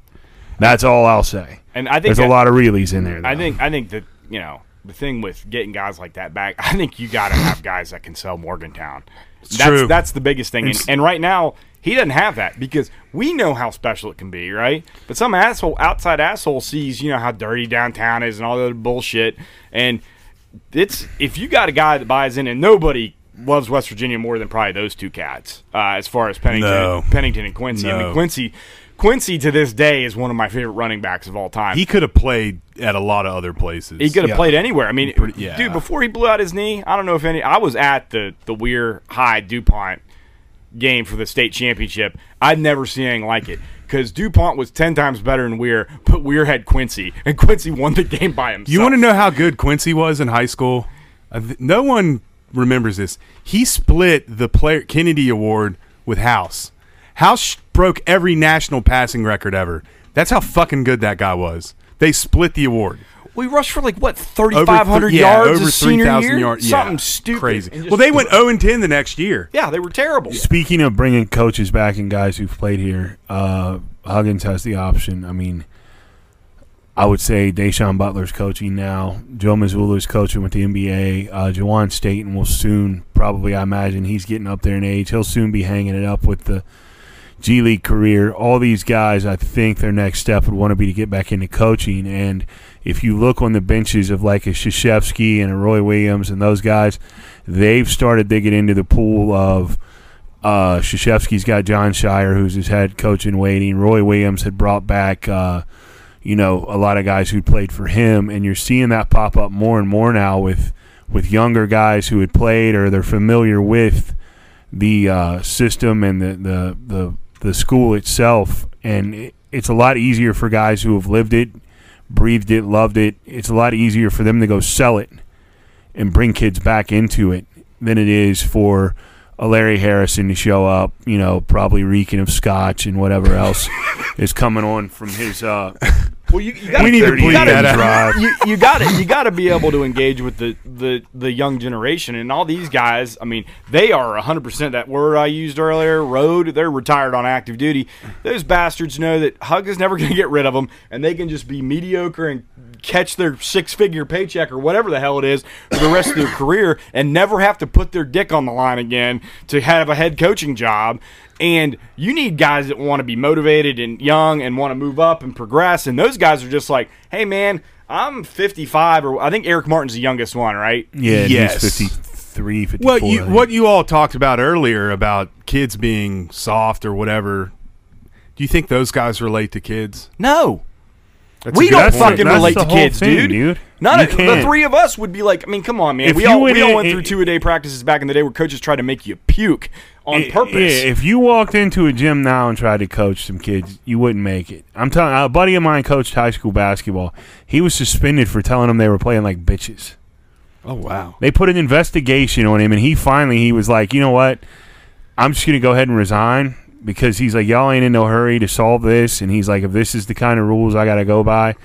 That's all I'll say. and I think There's a lot of reallys in there. I think I think that you know the thing with getting guys like that back. [LAUGHS] I think you got to have guys that can sell Morgantown. That's, true. That's the biggest thing. And, and right now he doesn't have that because we know how special it can be, right? But some asshole outside asshole sees you know how dirty downtown is and all that other bullshit. And it's if you got a guy that buys in, and nobody loves West Virginia more than probably those two cats, uh, as far as Pennington, No. Pennington and Quincy. I mean Quincy. Quincy to this day is one of my favorite running backs of all time. He could have played at a lot of other places. He could have Yeah. played anywhere. I mean, Pretty- yeah. dude, before he blew out his knee, I don't know if any. I was at the the Weir High Dupont game for the state championship. I'd never seen anything like it because Dupont was ten times better than Weir, but Weir had Quincy, and Quincy won the game by himself. You want to know how good Quincy was in high school? Uh, no one remembers this. He split the player Kennedy Award with House. House sh- broke every national passing record ever. That's how fucking good that guy was. They split the award. We rushed for like what thirty Over five hundred th- yeah, yards over 3,000 yards. something yeah, stupid, crazy. Well, they went 0 and 10 the next year. Yeah, they were terrible. Speaking of bringing coaches back and guys who've played here, uh, Huggins has the option. I mean, I would say Da'Sean Butler's coaching now. Joe Mazzulla's coaching with the NBA. Uh, Juwan Staten will soon, probably, I imagine, he's getting up there in age. He'll soon be hanging it up with the G League career. All these guys, I think their next step would want to be to get back into coaching. And if you look on the benches of like a Krzyzewski and a Roy Williams and those guys, they've started digging into the pool of uh, Krzyzewski's got Jon Scheyer, who's his head coach in waiting. Roy Williams had brought back, uh, you know, a lot of guys who played for him, and you're seeing that pop up more and more now with with younger guys who had played or they're familiar with the uh, system and the, the the the school itself, and it, it's a lot easier for guys who have lived it, breathed it, loved it. It's a lot easier for them to go sell it and bring kids back into it than it is for a Larry Harrison to show up, you know, probably reeking of scotch and whatever else [LAUGHS] is coming on from his uh, Well, you, you gotta, We need to gotta, that out. [LAUGHS] You, you gotta you gotta be able to engage with the, the, the young generation and all these guys. I mean, they are hundred percent that word I used earlier. Road, they're retired on active duty. Those bastards know that Hug is never [LAUGHS] going to get rid of them, and they can just be mediocre and catch their six figure paycheck or whatever the hell it is for the rest of their career, and never have to put their dick on the line again to have a head coaching job. And you need guys that want to be motivated and young and want to move up and progress. And those guys are just like, hey, man, I'm 55, or I think Erik Martin's the youngest one, right? Yeah, Yes. he's 53, 54. What you what you all talked about earlier about kids being soft or whatever. Do you think those guys relate to kids? No. That's we don't point. fucking That's relate the to kids, thing, dude. dude. You of, the three of us would be like, I mean, come on, man. If we all went we all went through two a day practices back in the day where coaches tried to make you puke on I- purpose. Yeah, if you walked into a gym now and tried to coach some kids, you wouldn't make it. I'm telling a buddy of mine coached high school basketball. He was suspended for telling them they were playing like bitches. Oh wow. They put an investigation on him, and he finally he was like, you know what? I'm just gonna go ahead and resign because he's like, y'all ain't in no hurry to solve this, and he's like, if this is the kind of rules I gotta go by,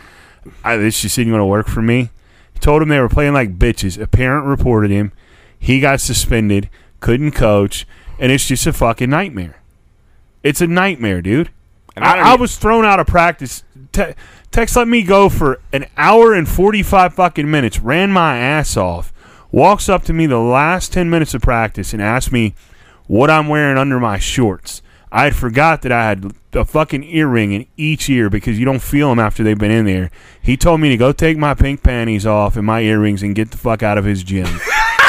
I, this just isn't gonna work for me. Told him they were playing like bitches. A parent reported him. He got suspended, couldn't coach, and it's just a fucking nightmare. It's a nightmare, dude. And I I, I was thrown out of practice. Te- Tex let me go for an hour and 45 fucking minutes, ran my ass off, walks up to me the last 10 minutes of practice and asked me what I'm wearing under my shorts. I had forgot that I had a fucking earring in each ear because you don't feel them after they've been in there. He told me to go take my pink panties off and my earrings and get the fuck out of his gym.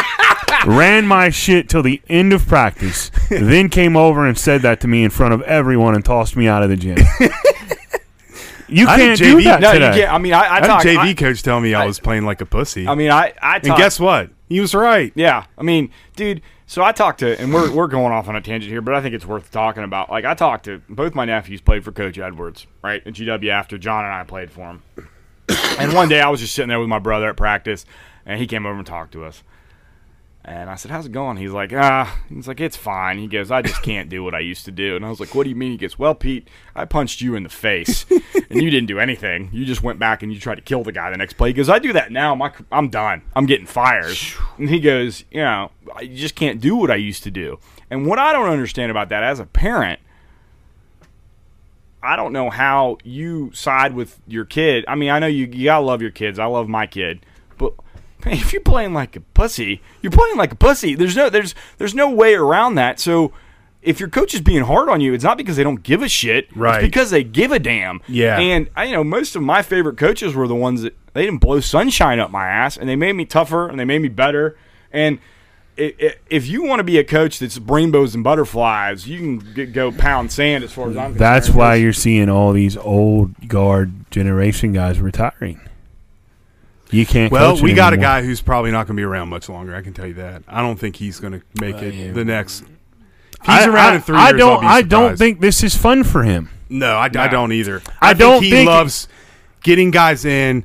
[LAUGHS] Ran my shit till the end of practice, [LAUGHS] then came over and said that to me in front of everyone and tossed me out of the gym. [LAUGHS] You I can't had do that no, you today. can't. I mean, I, I I had talk. JV I, coach tell me I, I- was playing like a pussy. I mean, I, I and guess what? He was right. Yeah, I mean, dude. So I talked to, and we're we're going off on a tangent here, but I think it's worth talking about. Like I talked to both my nephews played for Coach Edwards, right, at GW after John and I played for him. and one day I was just sitting there with my brother at practice, and he came over and talked to us. And I said, "How's it going?" He's like, "Ah." He's like, "It's fine." He goes, "I just can't do what I used to do." And I was like, "What do you mean?" He goes, "Well, Pete, I punched you in the face, and you didn't do anything. You just went back and you tried to kill the guy the next play." He goes, "I do that now. My, I'm done. I'm getting fired." And he goes, "You know, I just can't do what I used to do." And what I don't understand about that as a parent I don't know how you side with your kid. I mean, I know you you gotta love your kids. I love my kid, if you're playing like a pussy, you're playing like a pussy. There's no there's there's no way around that. So if your coach is being hard on you, it's not because they don't give a shit. Right. It's because they give a damn. Yeah. And I you know most of my favorite coaches were the ones that they didn't blow sunshine up my ass, and they made me tougher and they made me better. And i- i- if you want to be a coach that's rainbows and butterflies, you can get, go pound sand as far as I'm concerned. That's why you're seeing all these old guard generation guys retiring. You can't. Well, coach we got a guy who's probably not going to be around much longer. I can tell you that. I don't think he's going to make it the next. If he's I, around I- in three I years. don't. I'll be I don't think this is fun for him. No, I, I don't either. I think don't he think- loves getting guys in,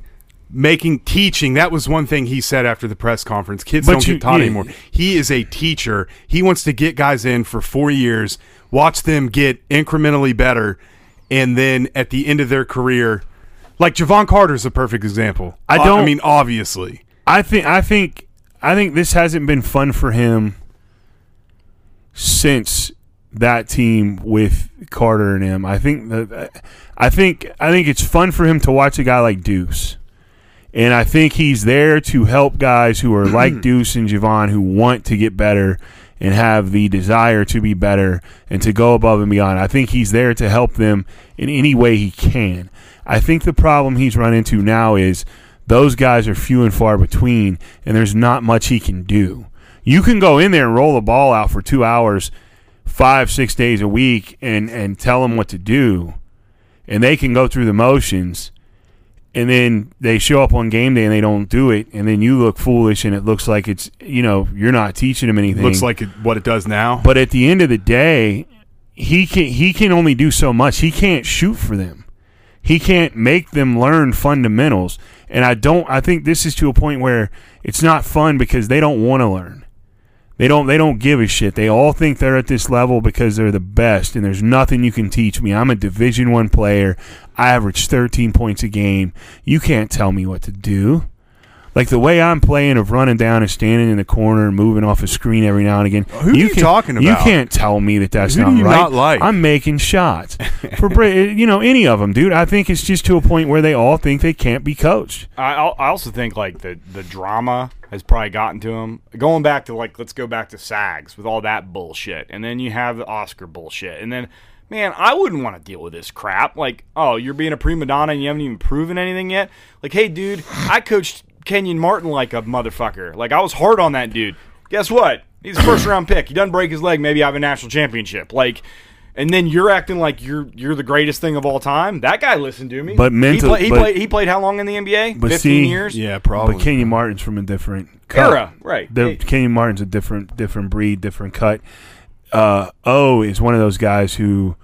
making teaching. That was one thing he said after the press conference. Kids But don't you- get taught yeah. anymore. He is a teacher. He wants to get guys in for four years, watch them get incrementally better, and then at the end of their career, like Jevon Carter is a perfect example. I I don't- I mean, obviously. I think. I think. I think this hasn't been fun for him since that team with Carter and him. I think that. I think. I think it's fun for him to watch a guy like Deuce. And I think he's there to help guys who are like [CLEARS THROAT] Deuce and Jevon who want to get better and have the desire to be better and to go above and beyond. I think he's there to help them in any way he can. I think the problem he's run into now is those guys are few and far between, and there's not much he can do. You can go in there and roll the ball out for two hours, five, six days a week, and, and tell them what to do, and they can go through the motions and then they show up on game day and they don't do it, and then you look foolish, and it looks like it's you know you're not teaching them anything. Looks like it, what it does now. but at the end of the day, he can he can only do so much. He can't shoot for them. He can't make them learn fundamentals, and I don't. I think this is to a point where it's not fun because they don't want to learn. They don't they don't give a shit. They all think they're at this level because they're the best and there's nothing you can teach me. I'm a division 1 player. I average 13 points a game. You can't tell me what to do. Like the way I'm playing of running down and standing in the corner and moving off a screen every now and again. Who are you can, talking about? You can't tell me that that's Who do not you right. not like? I'm making shots [LAUGHS] for Bra- eh, you know any of them, dude. I think it's just to a point where they all think they can't be coached. I, I I also think like the the drama has probably gotten to him. Going back to like let's go back to SAGs with all that bullshit, and then you have the Oscar bullshit, and then man, I wouldn't want to deal with this crap. Like, oh, you're being a prima donna and you haven't even proven anything yet. Like, hey, dude, I coached Kenyon Martin like a motherfucker. Like, I was hard on that dude. Guess what? He's a first round pick. He doesn't break his leg. Maybe I have a national championship. Like. And then you're acting like you're you're the greatest thing of all time. That guy listened to me. But mental- he, play, he but- played he played how long in the NBA? But Fifteen see- years. Yeah, probably. But Kenyon Martin's from a different cut. Era, right. The, Hey. Kenyon Martin's a different different breed, different cut. Uh, o is one of those guys who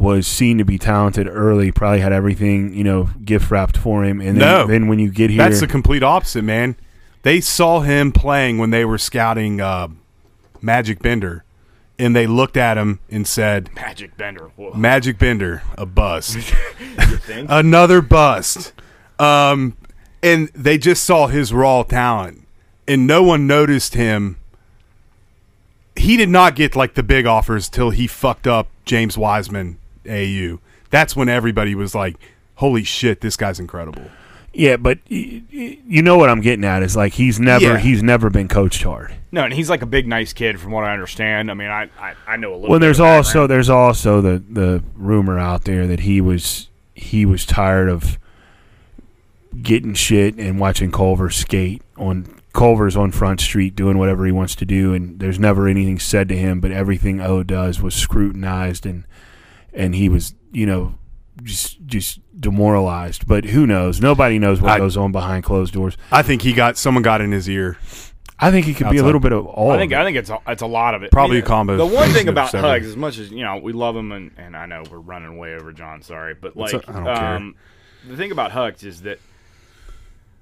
was seen to be talented early, probably had everything you know gift wrapped for him, and then, No. then when you get here, That's the complete opposite, man. They saw him playing when they were scouting uh, Magic Bender, and they looked at him and said, Magic Bender. Whoa. "Magic Bender, a bust, [LAUGHS] You think? another bust." Um, and they just saw his raw talent, and no one noticed him. He did not get like the big offers till he fucked up James Wiseman AU. That's when everybody was like, "Holy shit, this guy's incredible." yeah, but y- y- you know what I'm getting at is like he's never Yeah. he's never been coached hard. no, and he's like a big, nice kid, from what I understand. I mean, I I, I know a little. Well, bit there's of the also background. there's also the the rumor out there that he was he was tired of getting shit and watching Culver skate on Culver's on Front Street doing whatever he wants to do, and there's never anything said to him, but everything O does was scrutinized and and he was you know just just demoralized. But who knows? Nobody knows what I- goes on behind closed doors. I think he got someone got in his ear. I think it could be a little bit of all. I think of it. I think it's a, it's a lot of it. Probably I mean, a combo The one thing about several. Hugs, as much as you know, we love him, and, and I know we're running way over John. Sorry, but like, a- I don't care. um, the thing about Hugs is that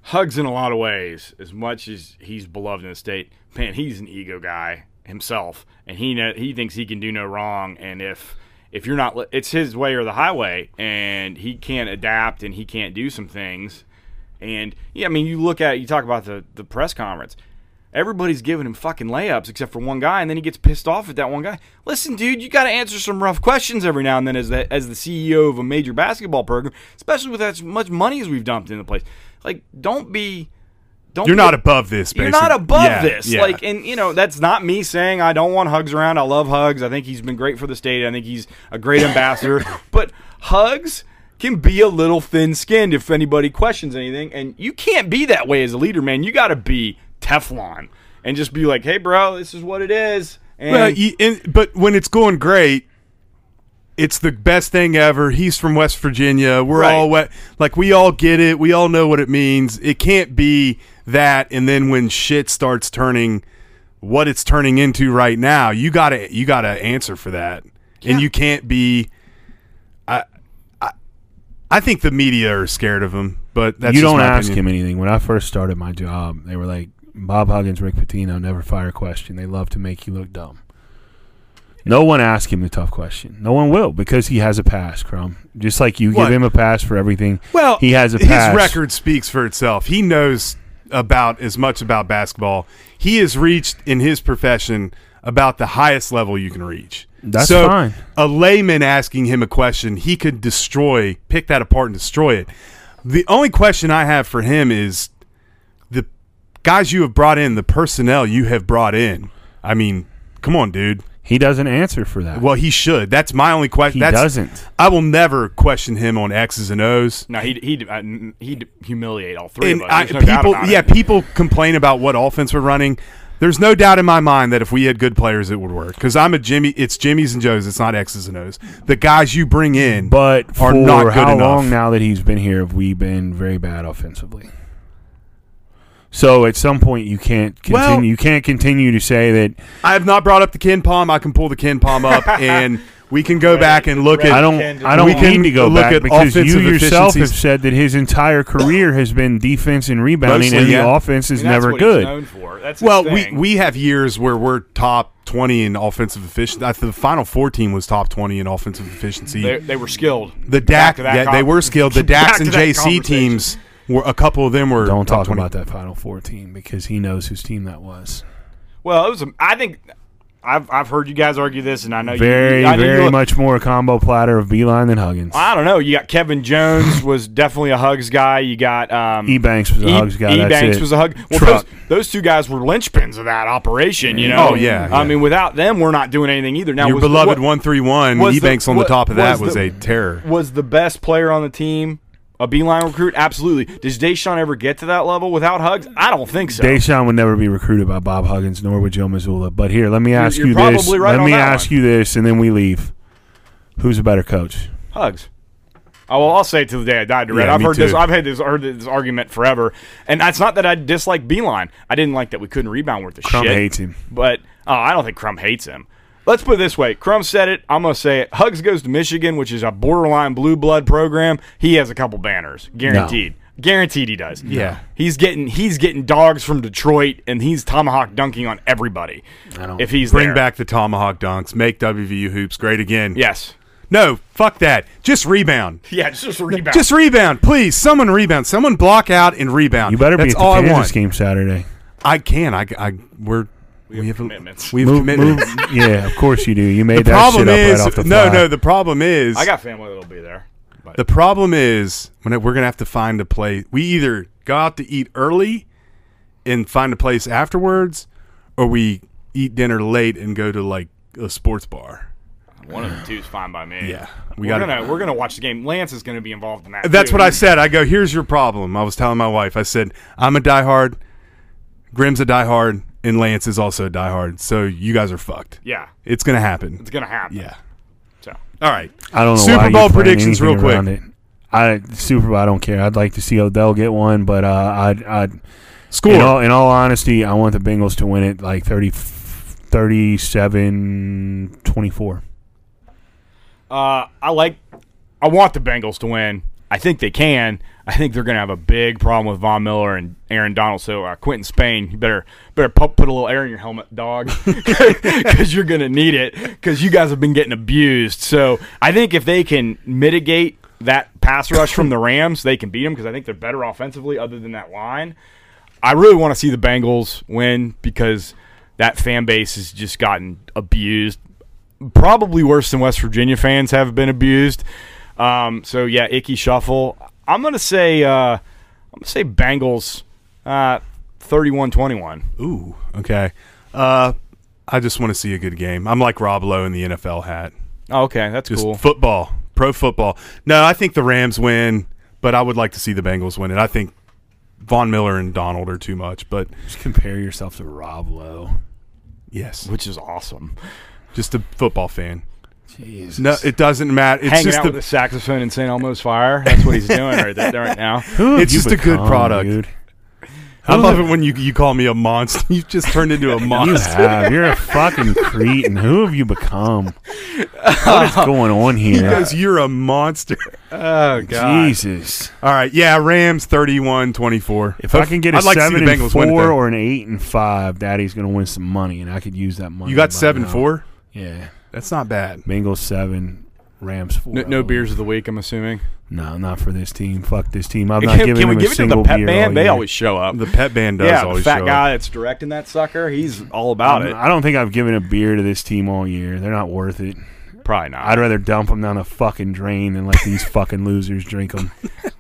Hugs, in a lot of ways, as much as he's beloved in the state, man, he's an ego guy himself, and he know, he thinks he can do no wrong, and if if you're not, it's his way or the highway, and he can't adapt, and he can't do some things. And yeah, I mean, you look at you talk about the the press conference. Everybody's giving him fucking layups except for one guy, and then he gets pissed off at that one guy. Listen, dude, you got to answer some rough questions every now and then as the as the CEO of a major basketball program, especially with as much money as we've dumped in the place. Like, don't be. Don't You're not above this. you're not above Yeah, this. yeah. Like, and you know, that's not me saying I don't want Hugs around. I love Hugs. I think he's been great for the state. I think he's a great ambassador. [LAUGHS] But Hugs can be a little thin-skinned if anybody questions anything, and you can't be that way as a leader, man. You got to be Teflon and just be like, "Hey, bro, this is what it is." And Well, you, and, but when it's going great, it's the best thing ever. He's from West Virginia. We're Right. all wet. Like we all get it. We all know what it means. It can't be that. And then when shit starts turning, what it's turning into right now, you gotta you gotta answer for that. And you can't be. I, I, I think the media are scared of him, but that's you don't ask opinion. him anything. When I first started my job, they were like, Bob Huggins, Rick Pitino, never fire a question. They love to make you look dumb. No one asks him the tough question. No one will because he has a pass, Crumb. Just like you What? give him a pass for everything. Well, he has a his record speaks for itself. He knows about as much about basketball. He has reached in his profession about the highest level you can reach. That's so fine. A layman asking him a question, he could destroy, pick that apart and destroy it. The only question I have for him is the guys you have brought in, the personnel you have brought in. I mean, come on, dude. He doesn't answer for that. Well, he should. That's my only question. He That's, doesn't. I will never question him on X's and O's. no, he'd he'd uh, he'd humiliate all three and of us. I, no people, yeah, it. people complain about what offense we're running. There's no doubt in my mind that if we had good players, it would work. Because I'm a Jimmy. It's Jimmy's and Joe's. It's not X's and O's. The guys you bring in, But for are not good how enough. long now that he's been here have we been very bad offensively? So at some point you can't continue. Well- you can't continue to say that I have not brought up the KenPom. I can pull the KenPom up, [LAUGHS] and We can go back and look at. I don't. I don't We can need to go look back at because you yourself have said that his entire career has been defense and rebounding, Mostly, and yeah. the offense is And that's never what he's good. known for. That's Well, we, thing. we have years where we're top 20 in offensive efficiency. Uh, the Final Four team was top 20 in offensive efficiency. they, they were skilled. the Back DAC, yeah, con- they were skilled. The [LAUGHS] back DAX and JC teams were a couple of them were. Don't talk 20. about that Final Four team because he knows whose team that was. Well, it was. A, I think I've I've heard you guys argue this, and I know Very, you, I know very look- much more a combo platter of Beilein than Huggins. I don't know. You got Kevin Jones [LAUGHS] was definitely a hugs guy. You got um, Ebanks was a E- Hugs guy. that's Ebanks it. was a hug. Well, those, those two guys were linchpins of that operation. You know. Oh, yeah, I mean, without them, we're not doing anything either. Now, Your was, beloved 131, was the- Ebanks on the top of that was was the- a terror. was the best player on the team a Beilein recruit? Absolutely. Does Da'Sean ever get to that level without hugs? I don't think so. Da'Sean would never be recruited by Bob Huggins, nor would Joe Mazzulla. But here, let me ask you're you this. right let me ask one. you this, and then we leave. Who's a better coach? Hugs. Oh well, I'll say it till the day I die. Direct. Yeah, I've heard this. I've had this heard this argument forever, and it's not that I dislike Beilein. I didn't like that we couldn't rebound worth the Crumb shit. hates him. but oh, I don't think Crum hates him. Let's put it this way: Crumb said it. I'm gonna say it. Hugs goes to Michigan, which is a borderline blue blood program. He has a couple banners, guaranteed. Guaranteed, he does. Yeah. he's getting he's getting dogs from Detroit, and he's tomahawk dunking on everybody. I don't- If he's Bring there. back the tomahawk dunks. Make WVU hoops great again. yes, No, fuck that. Just rebound. [LAUGHS] yeah, just a rebound. Just rebound, please. Someone rebound. Someone block out and rebound. You better That's be at the I Kansas want. game Saturday. I can. I, I we're we have have, a- commitments. We have Move, commitments. move, yeah, of course you do. You made The that shit up is right off the no, fly. no. The problem is I got family that'll be there. But the problem is when it, we're gonna have to find a place. We either go out to eat early and find a place afterwards, or we eat dinner late and go to like a sports bar. One of the two is fine by me. Yeah, we we are gotta- gonna we're gonna watch the game. Lance is gonna be involved in that. That's too. what I said. I go, here's your problem. I was telling my wife, I said, I'm a diehard, Grim's a diehard, and Lance is also a diehard. So you guys are fucked. Yeah, It's gonna happen. it's gonna happen. Yeah. So All right. I don't know. Super why you Bowl predictions real quick. It. I Super Bowl. I don't care. I'd like to see Odell get one, but uh, I'd, I'd Score. in all in all honesty, I want the Bengals to win it like 30, 37 24. uh, I like. I want the Bengals to win. I think they can. I think they're gonna have a big problem with Von Miller and Aaron Donald. So uh, Quinton Spain, you better better put a little air in your helmet, dog, [LAUGHS] because you're gonna need it. Because you guys have been getting abused. So I think if they can mitigate that pass rush from the Rams, they can beat them. Because I think they're better offensively, other than that line. I really want to see the Bengals win because that fan base has just gotten abused. Probably worse than West Virginia fans have been abused. Um, so yeah, Ickey shuffle. I'm gonna say uh, I'm gonna say Bengals uh, 31-21. Ooh. Okay. Uh, I just want to see a good game. I'm like Rob Lowe in the NFL hat. Oh, okay, that's Just cool. football, pro football. No, I think the Rams win, but I would like to see the Bengals win it. I think Von Miller and Donald are too much, but Just compare yourself to Rob Lowe. yes, which is awesome. just a football fan. Jesus. No, it doesn't matter. It's Hanging just out the, with a saxophone in St. Elmo's Fire. That's what he's doing right, there, right [LAUGHS] now. Who it's you just a good product. dude? I love it when you you call me a monster. [LAUGHS] You've just turned into a [LAUGHS] You monster. have. You're a fucking cretin. Who have you become? What is going on here? Because you're a monster. Oh god. Jesus. All right, yeah, Rams 31-24. If I can get a I'd like to see seven the and Bengals four or an eight and five, Daddy's gonna win some money, and I could use that money. you got seven now. four. Yeah, That's not bad. Bengals seven, Rams four. No, no beers of the week, I'm assuming. No, not for this team. Fuck this team. I'm [LAUGHS] not Can, giving can we them give a it to the single pet beer band? all They year. always show up. The pet band does yeah, the always fat show guy up. that's directing that sucker, he's all about it. I don't think I've given a beer to this team all year. They're not worth it. Probably not. I'd rather dump them down the fucking drain than let these [LAUGHS] fucking losers drink them. [LAUGHS]